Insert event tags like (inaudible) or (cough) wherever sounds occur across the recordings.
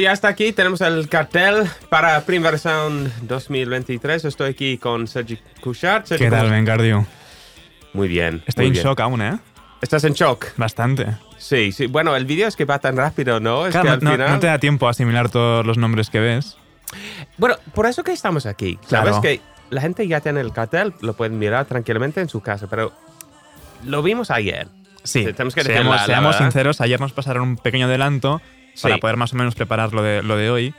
Ya está aquí. Tenemos el cartel para Primavera Sound 2023. Estoy aquí con Sergi. Sergi, ¿Qué ¿cómo- tal, Vengardio? Muy bien. Estoy muy en bien. shock aún, ¿eh? ¿Estás en shock? Bastante. Sí, sí. Bueno, el vídeo es que va tan rápido, ¿no? Es Claro, que no, al no- final... no te da tiempo a asimilar todos los nombres que ves. Bueno, por eso que estamos aquí. Sabes Claro. que la gente ya tiene el cartel, lo pueden mirar tranquilamente en su casa, pero lo vimos ayer. Sí, Sí, tenemos que seamos, la- la seamos sinceros, ayer nos pasaron un pequeño adelanto para Sí. poder más o menos preparar lo de, lo de hoy.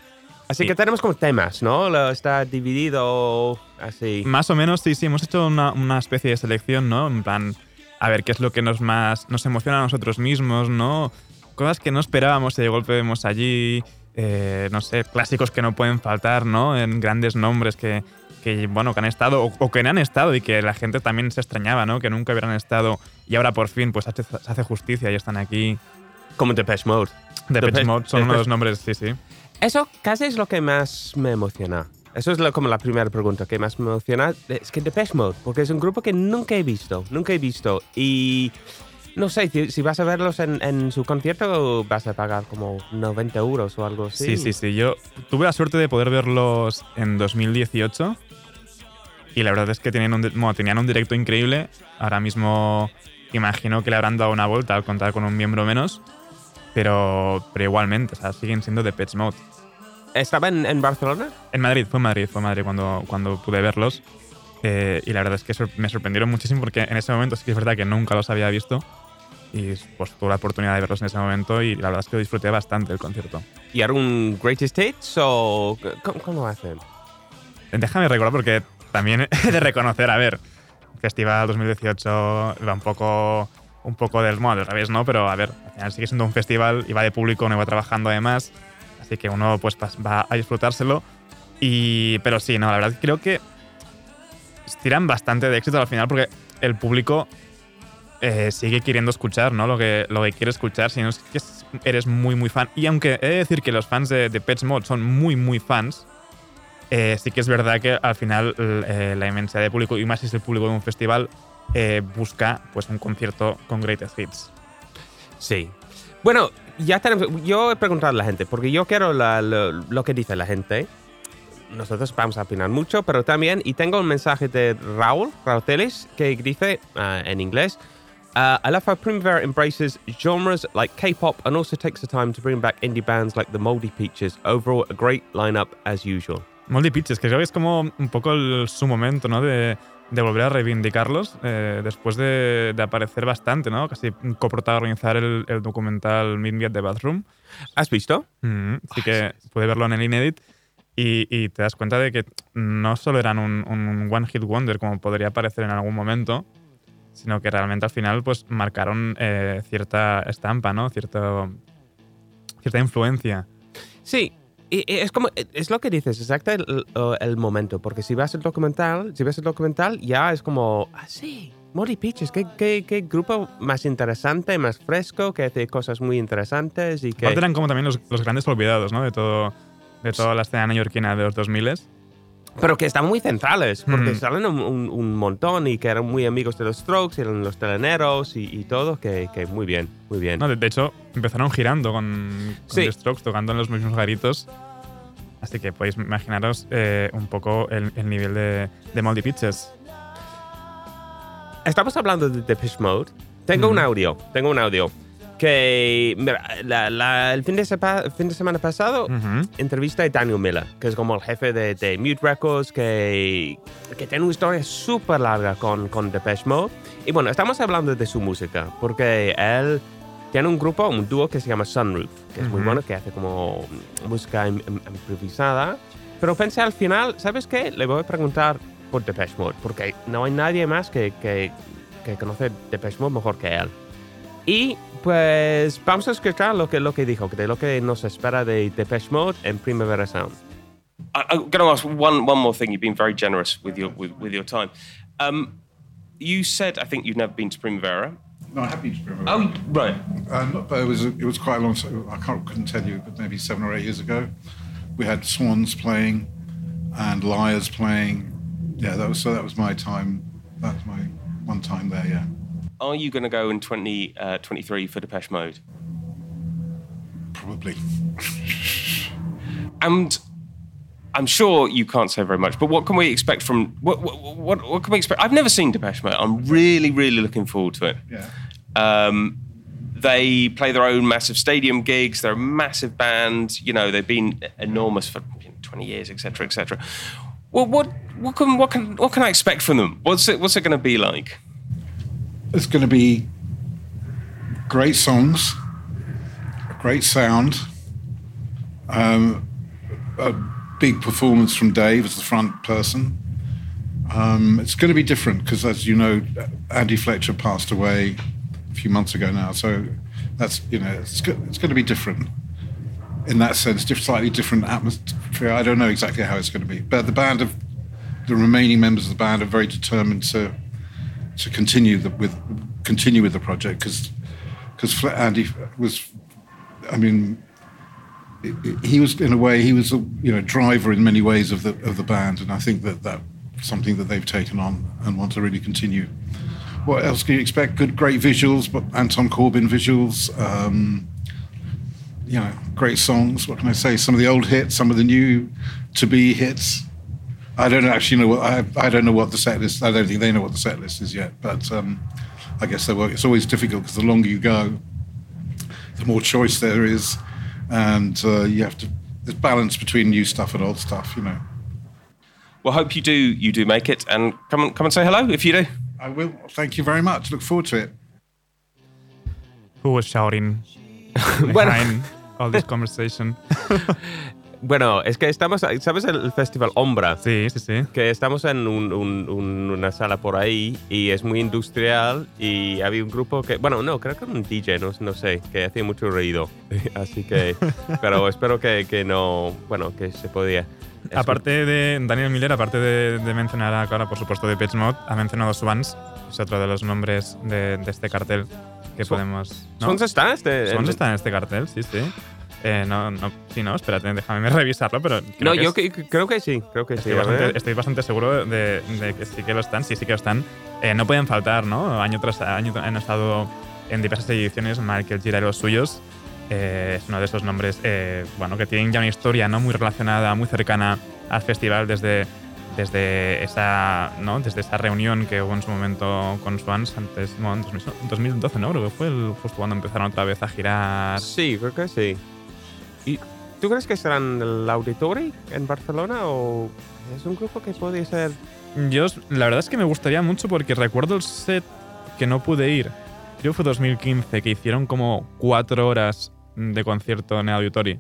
Así Sí. que tenemos como temas, ¿no? Lo está dividido así. Más o menos, sí, sí, hemos hecho una, una especie de selección, ¿no? En plan, a ver qué es lo que nos más nos emociona a nosotros mismos, ¿no? Cosas que no esperábamos y de golpe vemos allí, eh, no sé, clásicos que no pueden faltar, ¿no? En grandes nombres que, que, bueno, que han estado o, o que no han estado y que la gente también se extrañaba, ¿no? Que nunca hubieran estado y ahora por fin pues se hace justicia y están aquí. Como Depeche Mode. Depeche Depeche- Mode son uno de los nombres, sí, sí. Eso casi es lo que más me emociona. Eso es lo- como la primera pregunta que más me emociona. Es que Depeche Mode, porque es un grupo que nunca he visto, nunca he visto. Y no sé, si, si vas a verlos en, en su concierto, vas a pagar como 90 euros o algo así. Sí, sí, sí. Yo tuve la suerte de poder verlos en 2018 y la verdad es que tenían un, bueno, tenían un directo increíble. Ahora mismo imagino que le habrán dado una vuelta al contar con un miembro menos, pero, pero igualmente, o sea, siguen siendo de Pets Mode. ¿Estaba en, en Barcelona? En Madrid, fue en Madrid, fue en Madrid cuando, cuando pude verlos. eh, y la verdad es que sor- me sorprendieron muchísimo porque en ese momento sí que es verdad que nunca los había visto. Y pues tuve la oportunidad de verlos en ese momento y la verdad es que lo disfruté bastante el concierto. ¿Y era un Greatest Hits o cómo, cómo hacen? Déjame recordar porque también (laughs) he de reconocer, a ver, Festival 2018 va un poco, un poco del, bueno, del revés, ¿no? Pero a ver, al final sigue siendo un festival y va de público, no va trabajando además, así que uno pues va a disfrutárselo. Y, pero sí, no, la verdad creo que tiran bastante de éxito al final porque el público eh, sigue queriendo escuchar, ¿no? Lo que, lo que quiere escuchar, si no que es- eres muy, muy fan. Y aunque he de decir que los fans de, de Pets Mod son muy, muy fans, eh, sí que es verdad que al final eh, la inmensidad de público, y más si es el público de un festival, eh, busca pues un concierto con greatest hits. Sí. Bueno, ya tenemos. Yo he preguntado a la gente, porque yo quiero la- lo, lo que dice la gente. Nosotros vamos a opinar mucho, pero también. Y tengo un mensaje de Raúl, Raúl Teles, que dice ah, en inglés. Uh, I love how Primavera embraces genres like K-pop and also takes the time to bring back indie bands like the Moldy Peaches. Overall, a great lineup as usual. Moldy Pitches, que creo que es como un poco el- su momento, ¿no? De, de volver a reivindicarlos eh, después de, de aparecer bastante, ¿no? Casi coprotagonizar el, el documental Meet Me at the Bathroom. ¿Has visto? Mm, Así que pude verlo en el Inedit y, y te das cuenta de que no solo eran un, un One Hit Wonder como podría parecer en algún momento, sino que realmente al final pues marcaron eh, cierta estampa, ¿no? Cierto, cierta influencia. Sí, y- es como es lo que dices, exacto el, el- el momento, porque si vas al documental, si ves el documental ya es como, ah, sí, Moldy Peaches, ¿qué, qué, qué grupo más interesante, más fresco, que hace cosas muy interesantes y que... Aparte eran como también los, los grandes olvidados, ¿no? De todo de toda la escena neoyorquina de los 2000 Pero que están muy centrales, porque Mm. salen un, un- un montón y que eran muy amigos de los Strokes, eran los teleneros y, y todo, que, que muy bien, muy bien. No, de, de hecho, empezaron girando con, con Sí. The Strokes, tocando en los mismos garitos. Así que podéis imaginaros eh, un poco el, el nivel de, de Moldy Pitches. Estamos hablando de Depeche Mode. Tengo un audio, tengo un audio. Que, mira, la- la- el fin de, sepa- fin de semana pasado Ujú. entrevista a Daniel Miller, que es como el jefe de, de Mute Records, que, que tiene una historia súper larga con, con Depeche Mode. Y bueno, estamos hablando de su música, porque él tiene un grupo, un dúo que se llama Sunroof, que es muy Ujú. bueno, que hace como música im- im- improvisada. Pero pensé al final, ¿sabes qué? Le voy a preguntar por Depeche Mode, porque no hay nadie más que, que, que conoce Depeche Mode mejor que él. Y pues vamos a escuchar lo que, lo que dijo, de lo que nos espera de Depeche Mode en Primavera Sound. I, I'm going to ask one, one more thing. You've been very generous with your with, with your time. Um, you said I think you've never been to Primavera. No, I have been to Primavera. Oh, right. Uh, not, but it was it was quite a long time. I can't couldn't tell you, but maybe seven or eight years ago, we had Swans playing, and Liars playing. Yeah, that was so. That was my time. That was my one time there. Yeah, Are you going to go in 2023 for Depeche Mode? probably. and I'm sure you can't say very much, but what can we expect from what what, what, what can we expect? I've never seen Depeche Mode. I'm really really looking forward to it. Yeah. Um, they play their own massive stadium gigs. They're a massive band. You know, they've been enormous for you know, 20 years, etc., etc. Well, what what can what can what can I expect from them? What's it What's it going to be like? It's going to be great songs, great sound, um, a big performance from Dave as the front person. Um, it's going to be different because, as you know, Andy Fletcher passed away a few months ago now. So that's you know it's it's going to be different in that sense, slightly different atmosphere. I don't know exactly how it's going to be, but the band of the remaining members of the band are very determined to to continue the, with continue with the project because because Andy was, I mean, he was in a way he was a you know driver in many ways of the of the band, and I think that that something that they've taken on and want to really continue. What else can you expect? Good, great visuals, but Anton Corbin visuals. Um, you know, great songs. What can I say? Some of the old hits, some of the new to be hits. I don't actually know what I, I don't know what the set list. I don't think they know what the set list is yet. But um, I guess they will. It's always difficult because the longer you go, the more choice there is, and uh, you have to. There's balance between new stuff and old stuff. You know. Well, hope you do you do make it, and come and come and say hello if you do. I will. Thank you very much. Look forward to it. Who was shouting (laughs) Bueno. behind all this conversation? (laughs) Bueno, es que estamos, ¿sabes el festival Ombra? sí, sí, sí. Que estamos en un- un- un- una sala por ahí y es muy industrial y había un grupo que, bueno, no, creo que era un DJ, no, no sé, que hacía mucho ruido. (laughs) Así que, pero espero que, que no, bueno, que se podía. Aparte de Daniel Miller, aparte de, de mencionar ahora, por supuesto, de Pitch Mode, ha mencionado Swans, es otro de los nombres de, de este cartel que Swan- podemos. ¿no? ¿Swans está? Este, Swans en- está en este cartel, sí, sí. Eh, no, no, sí, no, espérate, déjame revisarlo, pero. creo No, que yo es- que- creo que sí, creo que sí. Estoy a bastante, estoy bastante seguro de, de que sí que lo están, sí, sí que lo están. Eh, no pueden faltar, ¿no? Año tras año han estado en diversas ediciones Michael Gira y los suyos. Eh, es uno de esos nombres, eh, bueno, que tienen ya una historia, ¿no? Muy relacionada, muy cercana al festival desde, desde esa, ¿no? Desde esa reunión que hubo en su momento con Swans antes, no, en 2000 2012, ¿no? Creo que fue el- justo cuando empezaron otra vez a girar. Sí, creo que sí. ¿Y tú crees que serán el Auditori en Barcelona o es un grupo que puede ser... Yo, la verdad es que me gustaría mucho porque recuerdo el set que no pude ir. Creo que fue 2015, que hicieron como cuatro horas de concierto en el Auditori.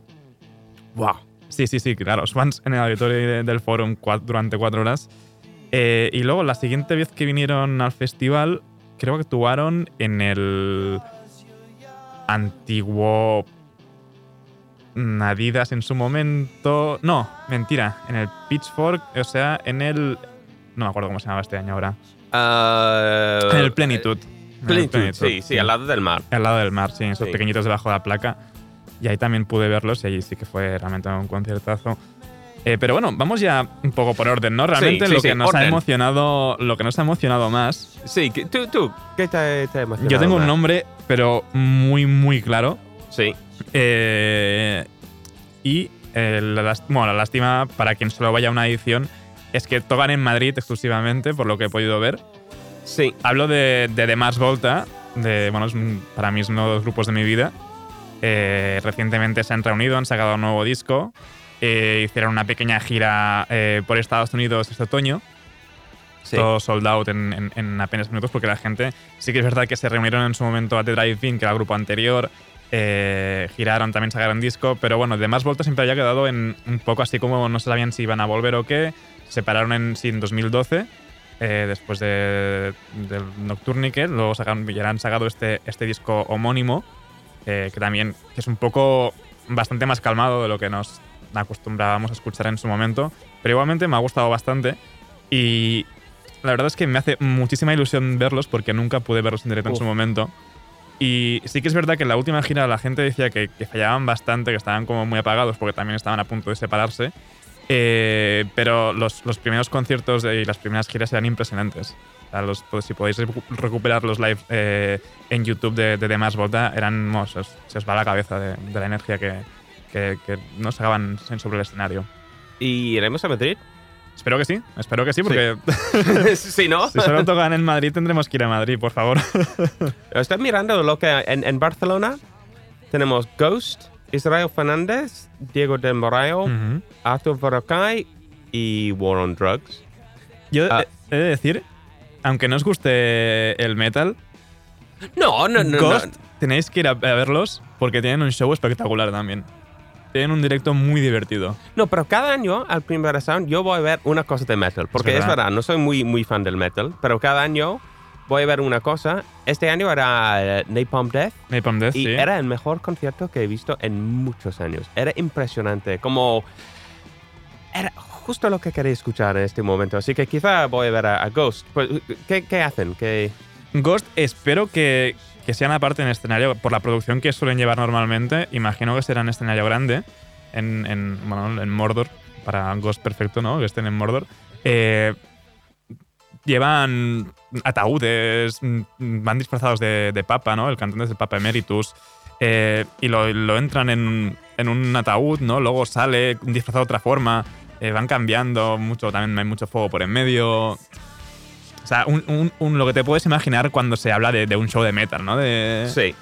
¡Wow! Sí, sí, sí, claro. Swans en el Auditori de- del Forum durante cuatro horas. Eh, y luego la siguiente vez que vinieron al festival, creo que actuaron en el antiguo Adidas en su momento. No, mentira. En el Pitchfork, o sea, en el. No me acuerdo cómo se llamaba este año ahora. Ah, En el Plenitud. En el Plenitud, sí, sí, al lado del mar. Al lado del mar, sí, esos Sí. pequeñitos debajo de la placa. Y ahí también pude verlos y allí sí que fue realmente un conciertazo. Eh, pero bueno, vamos ya un poco por orden, ¿no? Realmente sí, lo que nos ha emocionado, lo que nos ha emocionado más. Sí, tú, tú, ¿qué te, te ha emocionado Yo tengo un nombre, pero muy, muy claro. Sí. Eh, y eh, la, lás- bueno, la lástima para quien solo vaya a una edición es que tocan en Madrid exclusivamente, por lo que he podido ver. Sí. Hablo de, de The Mars Volta, de, bueno, es un- para mí es uno de los grupos de mi vida. Eh, recientemente se han reunido, han sacado un nuevo disco, eh, hicieron una pequeña gira eh, por Estados Unidos este otoño, Sí. todo sold out en, en- en apenas minutos, porque la gente sí que es verdad que se reunieron en su momento a The Drive-In, que era el grupo anterior, eh, giraron, también sacaron disco, pero bueno, de más voltas siempre había quedado en un poco así como no sabían si iban a volver o qué. Se separaron en, sí, en 2012, eh, después de, del Nocturnique, luego sacaron, ya han sacado este, este disco homónimo, eh, que también que es un poco bastante más calmado de lo que nos acostumbrábamos a escuchar en su momento, pero igualmente me ha gustado bastante y la verdad es que me hace muchísima ilusión verlos porque nunca pude verlos en directo en Uf. su momento. Y sí que es verdad que en la última gira la gente decía que, que fallaban bastante, que estaban como muy apagados porque también estaban a punto de separarse. Eh, pero los, los primeros conciertos y las primeras giras eran impresionantes. O sea, los- pues, si podéis recu- recuperar los live eh, en YouTube de, de Mass Volta, eran, no, se, os, se os va la cabeza de, de la energía que, que, que no se hagan sobre el escenario. ¿Y iremos a Madrid? Espero que sí, espero que sí, porque sí, (laughs) ¿no? (laughs) si solo tocan en Madrid tendremos que ir a Madrid, por favor. (laughs) Estoy mirando lo que en, en Barcelona tenemos Ghost, Israel Fernández, Diego del Morayo, Ujú. Arthur Boracay y War on Drugs. Yo Ah. he de decir, aunque no os guste el metal, No, no, no. Ghost no. tenéis que ir a verlos porque tienen un show espectacular también. Tienen un directo muy divertido. No, pero cada año al Primavera Sound yo voy a ver una cosa de metal. Porque es verdad. no soy muy, muy fan del metal, pero cada año voy a ver una cosa. Este año era eh, Napalm Death Napalm Death, y sí. era el mejor concierto que he visto en muchos años. Era impresionante, como... Era justo lo que quería escuchar en este momento. Así que quizá voy a ver a, a Ghost. Pues, ¿qué, qué hacen? ¿Qué... Ghost, espero que, que sean aparte en escenario, por la producción que suelen llevar normalmente. Imagino que será en escenario grande, en, en, bueno, en Mordor, para Ghost perfecto, ¿no? Que estén en Mordor. Eh, llevan ataúdes, mm, van disfrazados de, papa, ¿no? El cantante es el Papa Emeritus. eh, y lo, lo entran en, en un ataúd, ¿no? Luego sale disfrazado de otra forma. eh, van cambiando mucho, también hay mucho fuego por en medio. O sea, un, un- un- lo que te puedes imaginar cuando se habla de, de un show de metal, ¿no? De, Sí.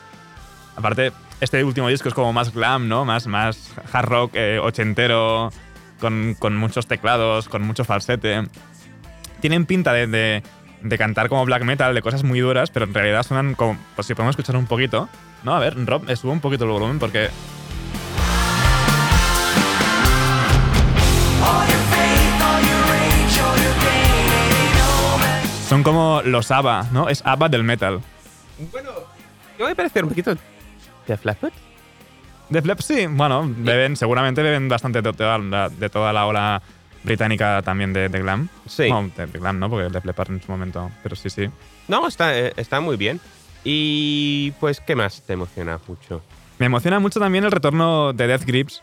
Aparte, este último disco es como más glam, ¿no? Más, más hard rock eh, ochentero, con, con muchos teclados, con mucho falsete. Tienen pinta de, de- de cantar como black metal, de cosas muy duras, pero en realidad suenan como... Pues si podemos escuchar un poquito. No, a ver, Rob, sube un poquito el volumen porque... Son como los ABBA, ¿no? Es ABBA del metal. Bueno, yo voy a parecer un poquito de Leppard. Def Leppard, sí, bueno, beben, seguramente beben bastante de toda la, de toda la ola británica también de, de glam. Sí. Bueno, de, de glam, ¿no? Porque Def Leppard en su momento, pero sí, sí. No, está, eh, está muy bien. Y pues, ¿qué más te emociona mucho? Me emociona mucho también el retorno de Death Grips.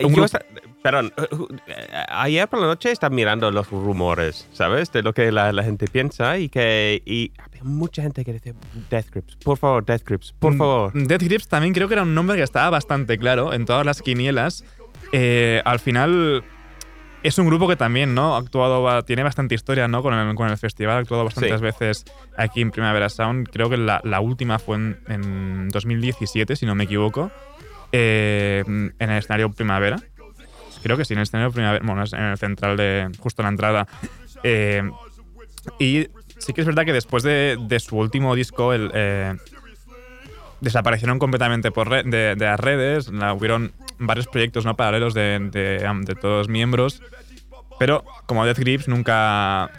Un Yo grupo- esta- perdón, eh, eh, ayer por la noche estaba mirando los rumores, ¿sabes? De lo que la, la gente piensa y que y había mucha gente que dice Death Grips, por favor, Death Grips, por favor. Mm, Death Grips también creo que era un nombre que estaba bastante claro en todas las quinielas. Eh, al final es un grupo que también, ¿no? Ha actuado, tiene bastante historia, ¿no? Con el, con el festival, ha actuado bastantes Sí. veces aquí en Primavera Sound. Creo que la, la última fue en, en 2017, si no me equivoco, eh, en el escenario Primavera. Creo que sí, en el escenario Primavera, bueno, en el central de justo en la entrada. Eh, y sí que es verdad que después de, su último disco, eh, desaparecieron completamente por de, las redes. Hubieron varios proyectos ¿no? paralelos de todos los miembros. Pero como Death Grips nunca.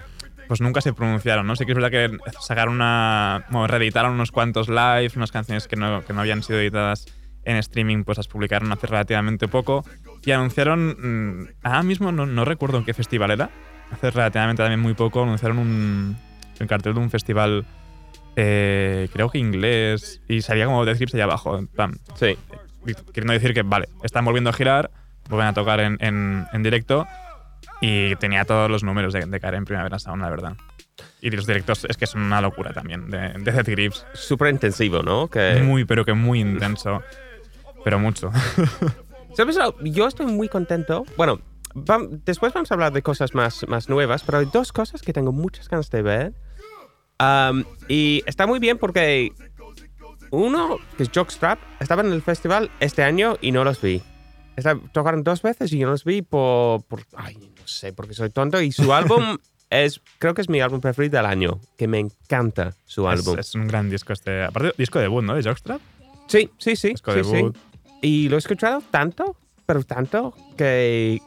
Pues nunca se pronunciaron, ¿no? Sí que es verdad que sacaron una. Bueno, reeditaron unos cuantos live, unas canciones que no, que no habían sido editadas en streaming, pues las publicaron hace relativamente poco. Y anunciaron. mm, ahora mismo no, no recuerdo en qué festival era. Hace relativamente también muy poco anunciaron un. El cartel de un festival eh, creo que inglés, y salía como Death Grips allá abajo, plan, Sí. queriendo decir que, vale, están volviendo a girar, vuelven a tocar en, en- en directo, y tenía todos los números de, de caer en Primavera Sound, la verdad. Y los directos es que son una locura también, de, de Death Grips. Súper intensivo, ¿no? Que, Muy, pero que muy intenso. Pero mucho. (laughs) ¿Sabes? Yo estoy muy contento. Bueno, vam- después vamos a hablar de cosas más, más nuevas, pero hay dos cosas que tengo muchas ganas de ver. Am, y está muy bien porque uno, que es Jockstrap, estaba en el festival este año y no los vi. Esta- tocaron dos veces y yo no los vi por, por... Ay, no sé, porque soy tonto. Y su álbum (laughs) es... Creo que es mi álbum preferido del año, que me encanta su es, álbum. es un gran disco este. Aparte, disco debut, ¿no? De Jockstrap. Sí, sí, sí. Disco sí, sí. Y lo he escuchado tanto, pero tanto, que.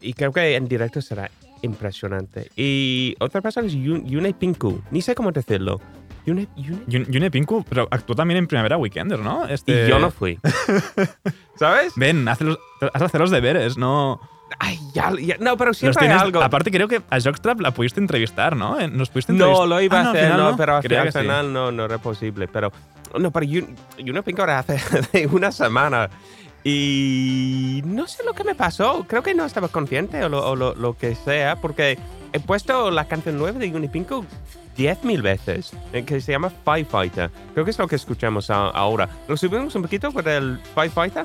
Y creo que en directo será impresionante. Y otra persona es Yun- Yune Pinku. Ni sé cómo decirlo. Yune, Yune- Yun- Yune Pinku, pero actuó también en Primavera Weekender, ¿no? Y Este, yo no fui. (laughs) ¿Sabes? Ven, haz los, haz hacer los deberes, no. Ay, ya, ya- No, pero siempre hay tienes- algo. Aparte, creo que a Jockstrap la pudiste entrevistar, ¿no? Eh, Nos pudiste No, entrevistar. lo iba Ah, a hacer, final no, pero al Creía al que sí. final no, no era posible. Pero, no, pero Yun- Yune Pinku era hace, (laughs) una semana. Y no sé lo que me pasó. Creo que no estaba consciente o lo, o lo- lo que sea, porque he puesto la canción nueva de Yune Pinku 10.000 veces, eh, que se llama Firefighter. Creo que es lo que escuchamos ahora. ¿Lo subimos un poquito con el Firefighter?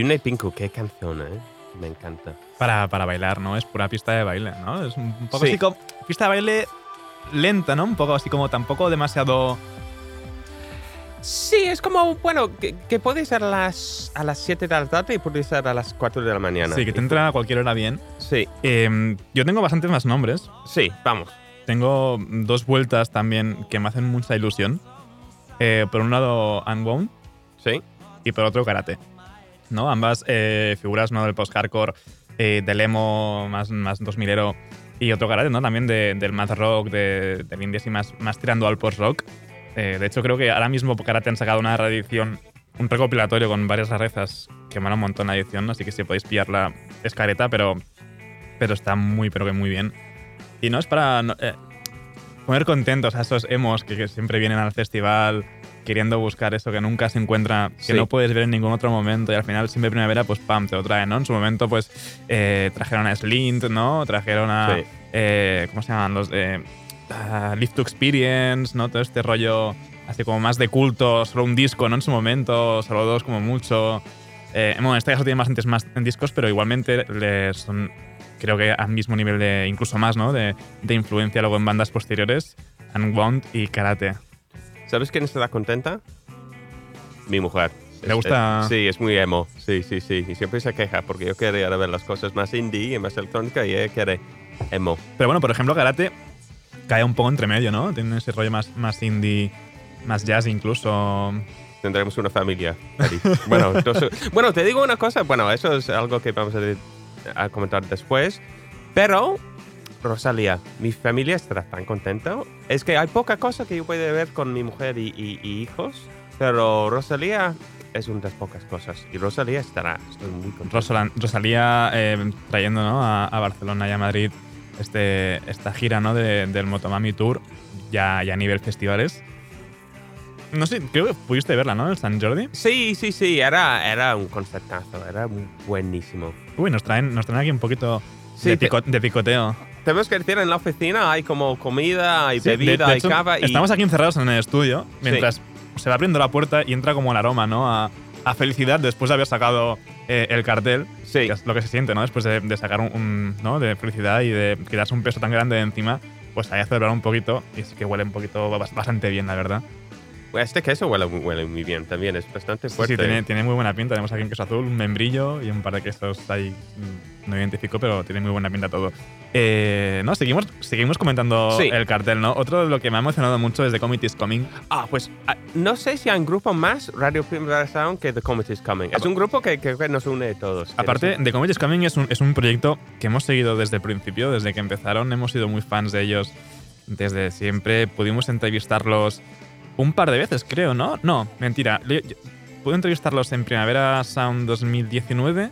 Yune Pinku, qué canción, ¿eh? Me encanta. Para, para bailar, ¿no? Es pura pista de baile, ¿no? Es un poco Sí. así como. Pista de baile lenta, ¿no? Un poco así como tampoco demasiado. Sí, es como, bueno, que, que puede ser a las, a las 7 de la tarde y puede ser a las 4 de la mañana. Sí, que te entra a cualquier hora bien. Sí, Eh, yo tengo bastantes más nombres. sí, vamos. Tengo dos vueltas también que me hacen mucha ilusión. Eh, por un lado, Unwound Sí, y por otro, Karate. ¿No? Ambas eh, figuras ¿no? del post-hardcore, eh, del emo más, más 2000ero y otro Karate, ¿no? También de- del math rock, de, del indie así más, más tirando al post-rock. Eh, de hecho, creo que ahora mismo Karate han sacado una reedición, un recopilatorio con varias rarezas que mola un montón la edición, así que si podéis pillarla es careta, pero, pero está muy, pero que muy bien. Y no es para no- eh, poner contentos a esos emos que, que siempre vienen al festival queriendo buscar eso que nunca se encuentra, que Sí. no puedes ver en ningún otro momento y al final siempre primavera pues pam, te lo traen, ¿no? En su momento pues eh, trajeron a Slint, ¿no? Trajeron a... Sí. eh, ¿Cómo se llaman? Los... Eh, a Live to Experience, ¿no? Todo este rollo así como más de culto, solo un disco, ¿no? En su momento, solo dos como mucho. Eh, bueno, en este caso tienen bastantes más discos, pero igualmente le son, creo que al mismo nivel de, incluso más, ¿no? De, de influencia luego en bandas posteriores, Unwound y Karate. ¿Sabes quién está contenta? Mi mujer. ¿Le gusta? es- sí, es muy emo. Sí, sí, sí. Y siempre se queja porque yo quería ver las cosas más indie y más electrónica y ella quiere emo. Pero bueno, por ejemplo, Karate cae un poco entre medio, ¿no? Tiene ese rollo más, más indie, más jazz incluso. Tendremos una familia. Bueno, (laughs) entonces- bueno, te digo una cosa. Bueno, eso es algo que vamos a, a comentar después. Pero, Rosalía, mi familia estará tan contenta. Es que hay poca cosa que yo pueda ver con mi mujer y, y- y hijos. Pero Rosalía es una de las pocas cosas. Y Rosalía estará. Estoy muy contento. Rosalan- Rosalía eh, trayendo ¿no? a, a Barcelona y a Madrid este, esta gira ¿no? de- del Motomami Tour, ya, ya a nivel festivales. No sé, creo que pudiste verla, ¿no? El San Jordi. Sí, sí, sí. Era, era un concertazo. Era buenísimo. Uy, nos traen, nos traen aquí un poquito Sí, de, te- pico- de picoteo. Tenemos que decir, en la oficina hay como comida, hay Sí, de- bebida, de hay hecho, cava. Y Estamos aquí encerrados en el estudio mientras se va abriendo la puerta y entra como el aroma, ¿no? A, a felicidad después de haber sacado eh, el cartel. Sí. Que es lo que se siente, ¿no? Después de, de sacar un, un, ¿no? De felicidad y de quitarse un peso tan grande de encima, pues ahí a celebrar un poquito y sí que huele un poquito bas- bastante bien, la verdad. Este queso huele, muy- huele muy bien también, es bastante Sí, fuerte. sí, tiene, tiene muy buena pinta. Tenemos aquí un queso azul, un membrillo y un par de quesos ahí. mm, No identifico, pero tiene muy buena pinta todo. Eh, no, seguimos, seguimos comentando Sí. el cartel, ¿no? Otro de lo que me ha emocionado mucho es The Comet is Coming. Ah, pues ah, no sé si hay un grupo más Radio Primavera Sound que The Comet is Coming. Es un grupo que, nos une a todos. Aparte, The Comet is Coming es un, es un proyecto que hemos seguido desde el principio, desde que empezaron. Hemos sido muy fans de ellos desde siempre. Pudimos entrevistarlos un par de veces, creo, ¿no? No, mentira. Yo- yo- Pude entrevistarlos en Primavera Sound 2019,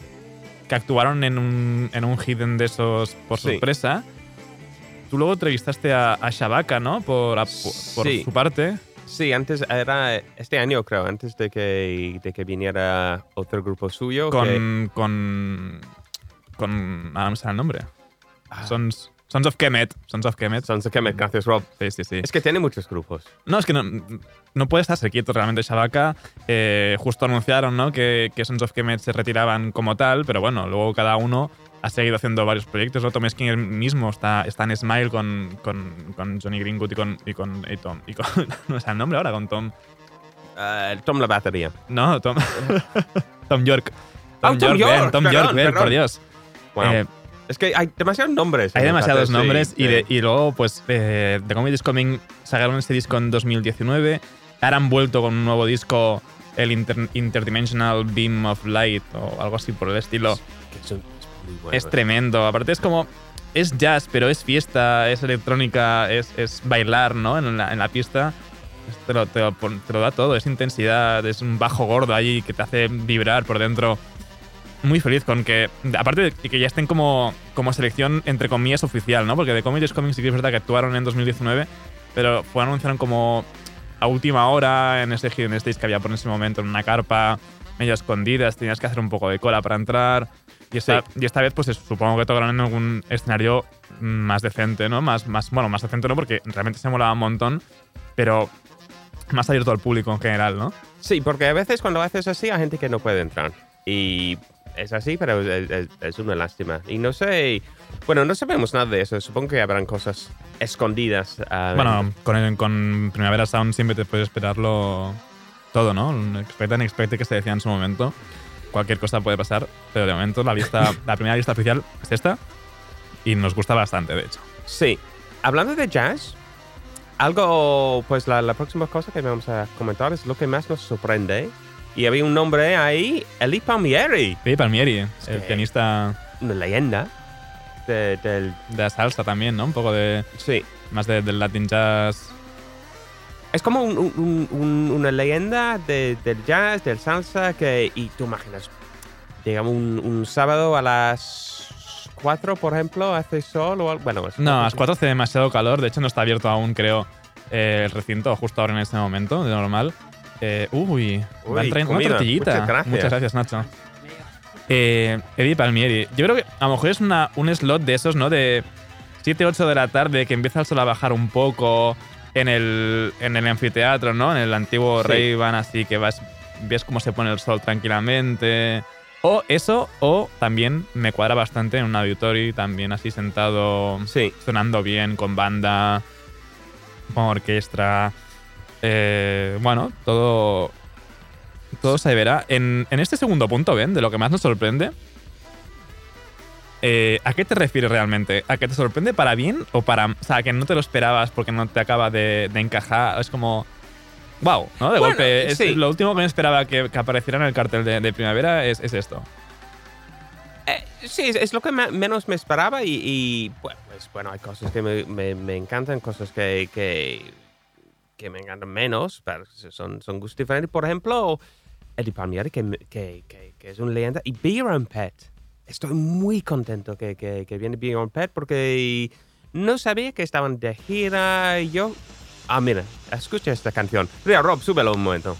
que actuaron en un, en un hidden de esos por Sí. sorpresa. Tú luego entrevistaste a, a Shabaka, ¿no? Por, a- por, por Sí. su parte. Sí, antes era este año, creo, antes de que, de que viniera otro grupo suyo. que- Con. con. con. Ahora no me sale el nombre. Ah. Sons. Sons of Kemet. Sons of Kemet. Sons of Kemet, gracias Rob. Sí, sí, sí. Es que tiene muchos grupos. No, es que no, no puede estarse quieto realmente Shabaka. Eh, justo anunciaron ¿no? que, que Sons of Kemet se retiraban como tal, pero bueno, luego cada uno ha seguido haciendo varios proyectos. ¿no? Tom Skinner mismo está, está en Smile con, con, con Johnny Greenwood y con, y con, y Tom. Y con, (laughs) no sé el nombre ahora, con Tom. Eh, Tom la batería. No, Tom. (laughs) Tom York. Oh, Tom ven, York, Tom perdón, York, ven, perdón. por Dios. Wow. Eh, es que hay demasiados nombres. Hay demasiados esta, sí, nombres y, sí. de- y luego, pues, eh, The Comedy is Coming sacaron este disco en 2019. Ahora han vuelto con un nuevo disco, el Inter- Interdimensional Beam of Light o algo así por el estilo. Que es, un- es muy bueno. Es tremendo. Aparte es como... Es jazz, pero es fiesta, es electrónica, es, es bailar, ¿no? En la, en la pista. Te lo, te, lo, te lo da todo. Es intensidad, es un bajo gordo ahí que te hace vibrar por dentro. Muy feliz con que... Aparte de que ya estén como, como selección, entre comillas, oficial, ¿no? Porque The Comedy is Coming sí que es verdad que actuaron en 2019, pero fue anunciaron como a última hora en ese Hidden Stage que había por ese momento en una carpa, medio escondidas, tenías que hacer un poco de cola para entrar. Y esta, y esta vez, pues es- supongo que tocaron en algún escenario más decente, ¿no? Más, más, bueno, más decente no, porque realmente se molaba un montón, pero más abierto al público en general, ¿no? Sí, porque a veces cuando haces así hay gente que no puede entrar. Y es así, pero es, es- es una lástima. Y no sé, bueno, no sabemos nada de eso. Supongo que habrán cosas escondidas. ah, Bueno, con, con Primavera Sound siempre te puedes esperarlo todo, ¿no? Un Expect and expect que se decía en su momento. Cualquier cosa puede pasar, pero de momento la lista, (laughs) la primera lista oficial es esta y nos gusta bastante, de hecho. Sí. Hablando de jazz, algo, pues la, la próxima cosa que vamos a comentar es lo que más nos sorprende. Y había un nombre ahí, Eli Palmieri, Pidi Palmieri, el pianista una leyenda de- del... de la salsa también, ¿no? Un poco de Sí. más de- del Latin Jazz. Es como un- un- un- una leyenda de- del jazz, del salsa, que, y tú imaginas, digamos, un, sábado a las 4, por ejemplo, hace sol o algo. Bueno, No, a las 4 hace demasiado calor, de hecho no está abierto aún, creo, eh, el recinto justo ahora en este momento, de normal. Eh, uy, van Uy, trayendo una tortillita. Muchas gracias. Muchas gracias, Nacho. Eh, Eddie Palmieri. Yo creo que a lo mejor es una, un slot de esos, ¿no? De 7, 8 de la tarde, que empieza el sol a bajar un poco en el, en el anfiteatro, ¿no? En el antiguo Sí. Ray-Ban, así que vas, ves cómo se pone el sol tranquilamente. O eso, o también me cuadra bastante en un auditorio, también así sentado, Sí. sonando bien, con banda, con orquesta. Eh, bueno, todo, todo se verá. En, en este segundo punto, Ben, de lo que más nos sorprende, eh, ¿a qué te refieres realmente? ¿A que te sorprende para bien o para... O sea, que no te lo esperabas porque no te acaba de, de encajar? Es como... Wow, ¿no? De Bueno, golpe. Es lo último que me esperaba que, que apareciera en el cartel de, de primavera es, es esto. Eh, sí, es, es lo que me- menos me esperaba y, y, pues, bueno, hay cosas que me, me- me encantan, cosas que, que, que me encantan menos, pero son, son gustos diferentes. Por ejemplo, Eddie Palmieri, que, que, que, que es una leyenda, y Be Your Own Pet. Estoy muy contento que, que, viene Be Your Own Pet porque no sabía que estaban de gira y yo... Ah, mira, escucha esta canción. Mira, Rob, súbelo un momento.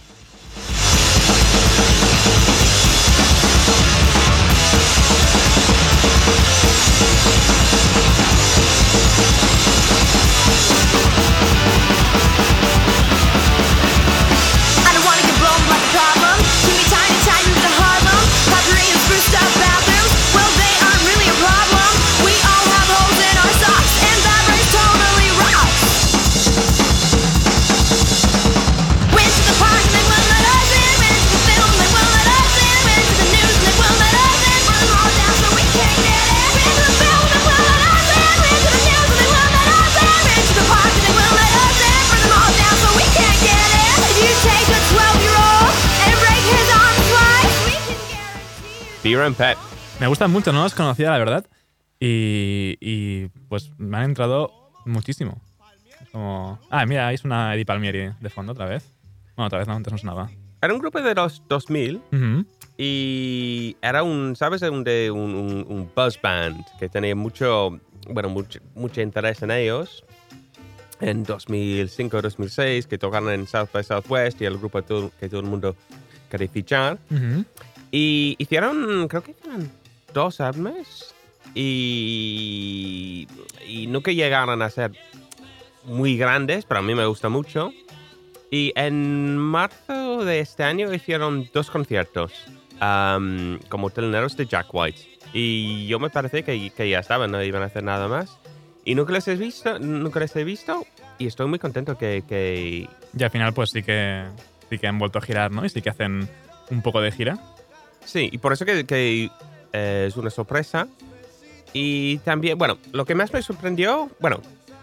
Your Own Pet. Me gustan mucho, no los conocía, la verdad. Y, y, pues me han entrado muchísimo. Es como. Ah, mira, es una Eddie Palmieri de fondo otra vez. Bueno, otra vez no, antes no sonaba. Era un grupo de los 2000 Ujú. Y era un, ¿sabes? Un, de un, un, un buzz band que tenía mucho, bueno, mucho, mucho interés en ellos. En 2005, 2006, que tocaron en South by Southwest y el grupo todo- que todo el mundo quería fichar. Ujú. Y hicieron, creo que hicieron dos álbumes. y, y nunca llegaron a ser muy grandes, pero a mí me gusta mucho. Y en marzo de este año hicieron dos conciertos am, como teleneros de Jack White. Y yo me parece que, que ya estaban, no iban a hacer nada más. Y nunca les he visto, nunca les he visto. Y estoy muy contento que, que Y al final, pues sí que, sí que han vuelto a girar, ¿no? Y sí que hacen un poco de gira. Sí, y por eso que, que, eh, es una sorpresa. Y también, bueno, lo que más me sorprendió, bueno,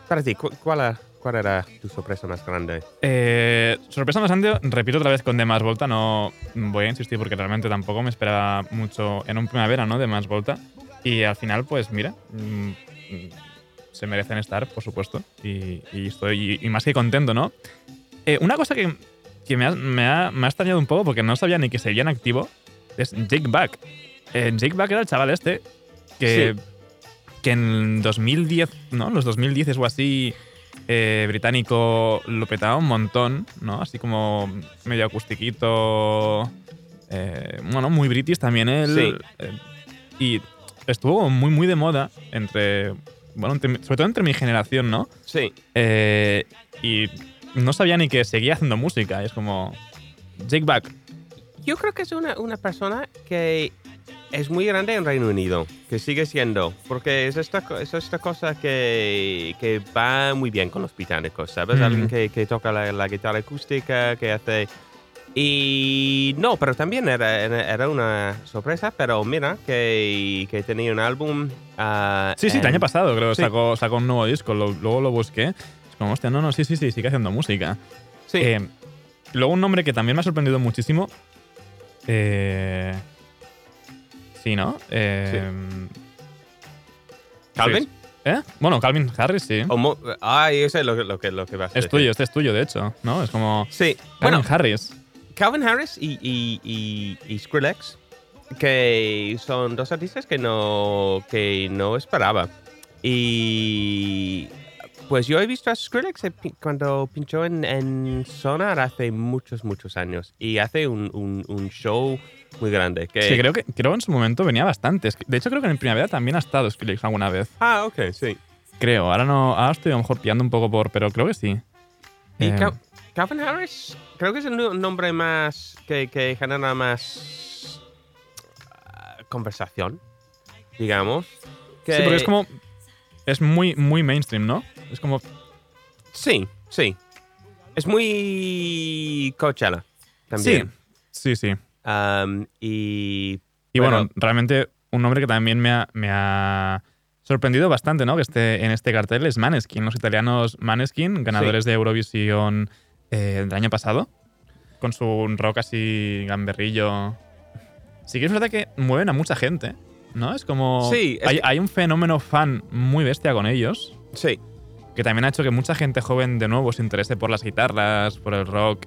para ti, cu- ¿cuál, era- cuál era tu sorpresa más grande? Eh, sorpresa más grande, repito otra vez con The Más Volta, no voy a insistir porque realmente tampoco me esperaba mucho en un primavera, ¿no? De Más Volta. Y al final, pues mira, mm, se merecen estar, por supuesto. Y, y estoy y más que contento, ¿no? Eh, una cosa que, que me, ha, me, ha, me ha extrañado un poco porque no sabía ni que seguían activo es Jake Back. Eh, Jake Back era el chaval este que, Sí. que en 2010, ¿no? Los 2010 o así, eh, británico lo petaba un montón, ¿no? Así como medio acustiquito. eh, bueno, muy british también él. Sí. eh, y estuvo muy, muy de moda entre. Bueno, entre- sobre todo entre mi generación, ¿no? Sí, y no sabía ni que seguía haciendo música. Es como. Jake Back. Yo creo que es una, una persona que es muy grande en Reino Unido, que sigue siendo, porque es esta, es esta cosa que, que va muy bien con los británicos, ¿sabes? Ujú. Alguien que, que toca la, la guitarra acústica, que hace... Y no, pero también era, era una sorpresa, pero mira, que, que tenía un álbum... ah, Sí, sí, el en- año pasado creo sí. sacó, sacó un nuevo disco. lo- luego lo busqué. Es como, hostia, no, no, sí, sí, sí, sigue haciendo música. Sí, Eh, luego un nombre que también me ha sorprendido muchísimo. Eh, sí, ¿no? Eh, Calvin. ¿Eh? Bueno, Calvin Harris, sí. Mo- ah, yo sé lo, que- lo, que, lo que vas a es decir. tuyo, este es tuyo, de hecho, ¿no? Es como Sí, Calvin bueno, Harris. Calvin Harris y, y, y, y Skrillex, que son dos artistas que no, que no esperaba. Y pues yo he visto a Skrillex cuando pinchó en, en Sonar hace muchos, muchos años. Y hace un, un, un show muy grande. Que, Sí, creo que creo en su momento venía bastante. De hecho, creo que en primavera también ha estado Skrillex alguna vez. Ah, ok, sí. Creo. Ahora no, ahora estoy a lo mejor pillando un poco por, pero creo que sí. Y Eh, Cal- Calvin Harris creo que es el nombre más que, que genera más ah, conversación, digamos. Sí, porque es como. Es muy, muy mainstream, ¿no? Es como. Sí, sí. Es muy Coachella también. Sí, sí, sí. Y. Y bueno, Bueno. realmente un nombre que también me ha, me ha sorprendido bastante, ¿no? Que esté en este cartel es Maneskin, los italianos Maneskin, ganadores de Eurovisión eh, del año pasado, con su rock así gamberrillo. Sí que es verdad que mueven a mucha gente, ¿no? Es como... Sí, es hay, que- hay un fenómeno fan muy bestia con ellos, Sí. Que también ha hecho que mucha gente joven de nuevo se interese por las guitarras, por el rock.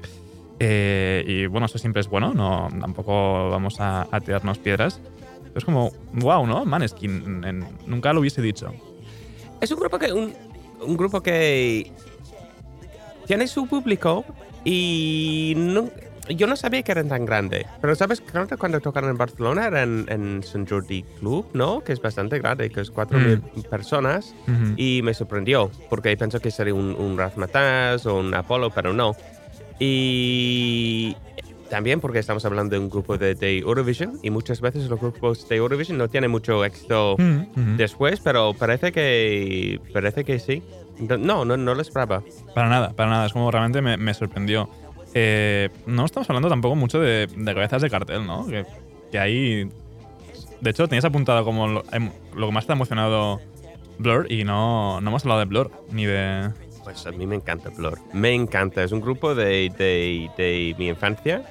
eh, y bueno, eso siempre es bueno, no, tampoco vamos a, a tirarnos piedras. Pero es como, wow, ¿no? Maneskin, en- nunca lo hubiese dicho. Es un grupo que. Un, grupo que. Tiene su público y. yo no sabía que eran tan grandes. Pero sabes, creo que cuando tocaron en Barcelona eran en St. Jordi Club, ¿no? Que es bastante grande, que es 4.000 personas. Ujú. Y me sorprendió, porque pensé que sería un, un Razmataz o un Apolo, pero no. Y también porque estamos hablando de un grupo de, de Eurovision, y muchas veces los grupos de Eurovision no tienen mucho éxito Ujú, ujú. después, pero parece que parece que sí. No, no, no lo esperaba. Para nada, para nada. Es como realmente me, me sorprendió. Eh, no estamos hablando tampoco mucho de, cabezas de cartel, ¿no? Que, que ahí. De hecho, tenías apuntado como lo, em- lo que más te ha emocionado Blur y no, no hemos hablado de Blur ni de. Pues a mí me encanta Blur. Me encanta. Es un grupo de, de, de mi infancia.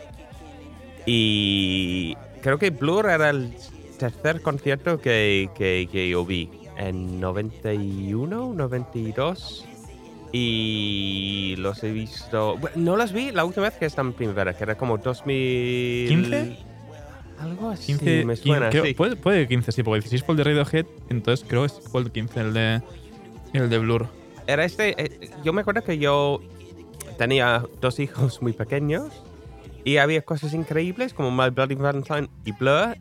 Y creo que Blur era el tercer concierto que, que, que yo vi. En 91, 92. Y los he visto. Bueno, no los vi la última vez que estaba en primavera, que era como 2000. ¿15? Algo así. 15, me suena. 15, sí. puede, puede que 15, sí, porque 16 fue el de Radiohead, entonces creo que es- fue el 15 el de, el de Blur. era este. eh, yo me acuerdo que yo tenía dos hijos muy pequeños y había cosas increíbles como My Bloody Valentine y Blur,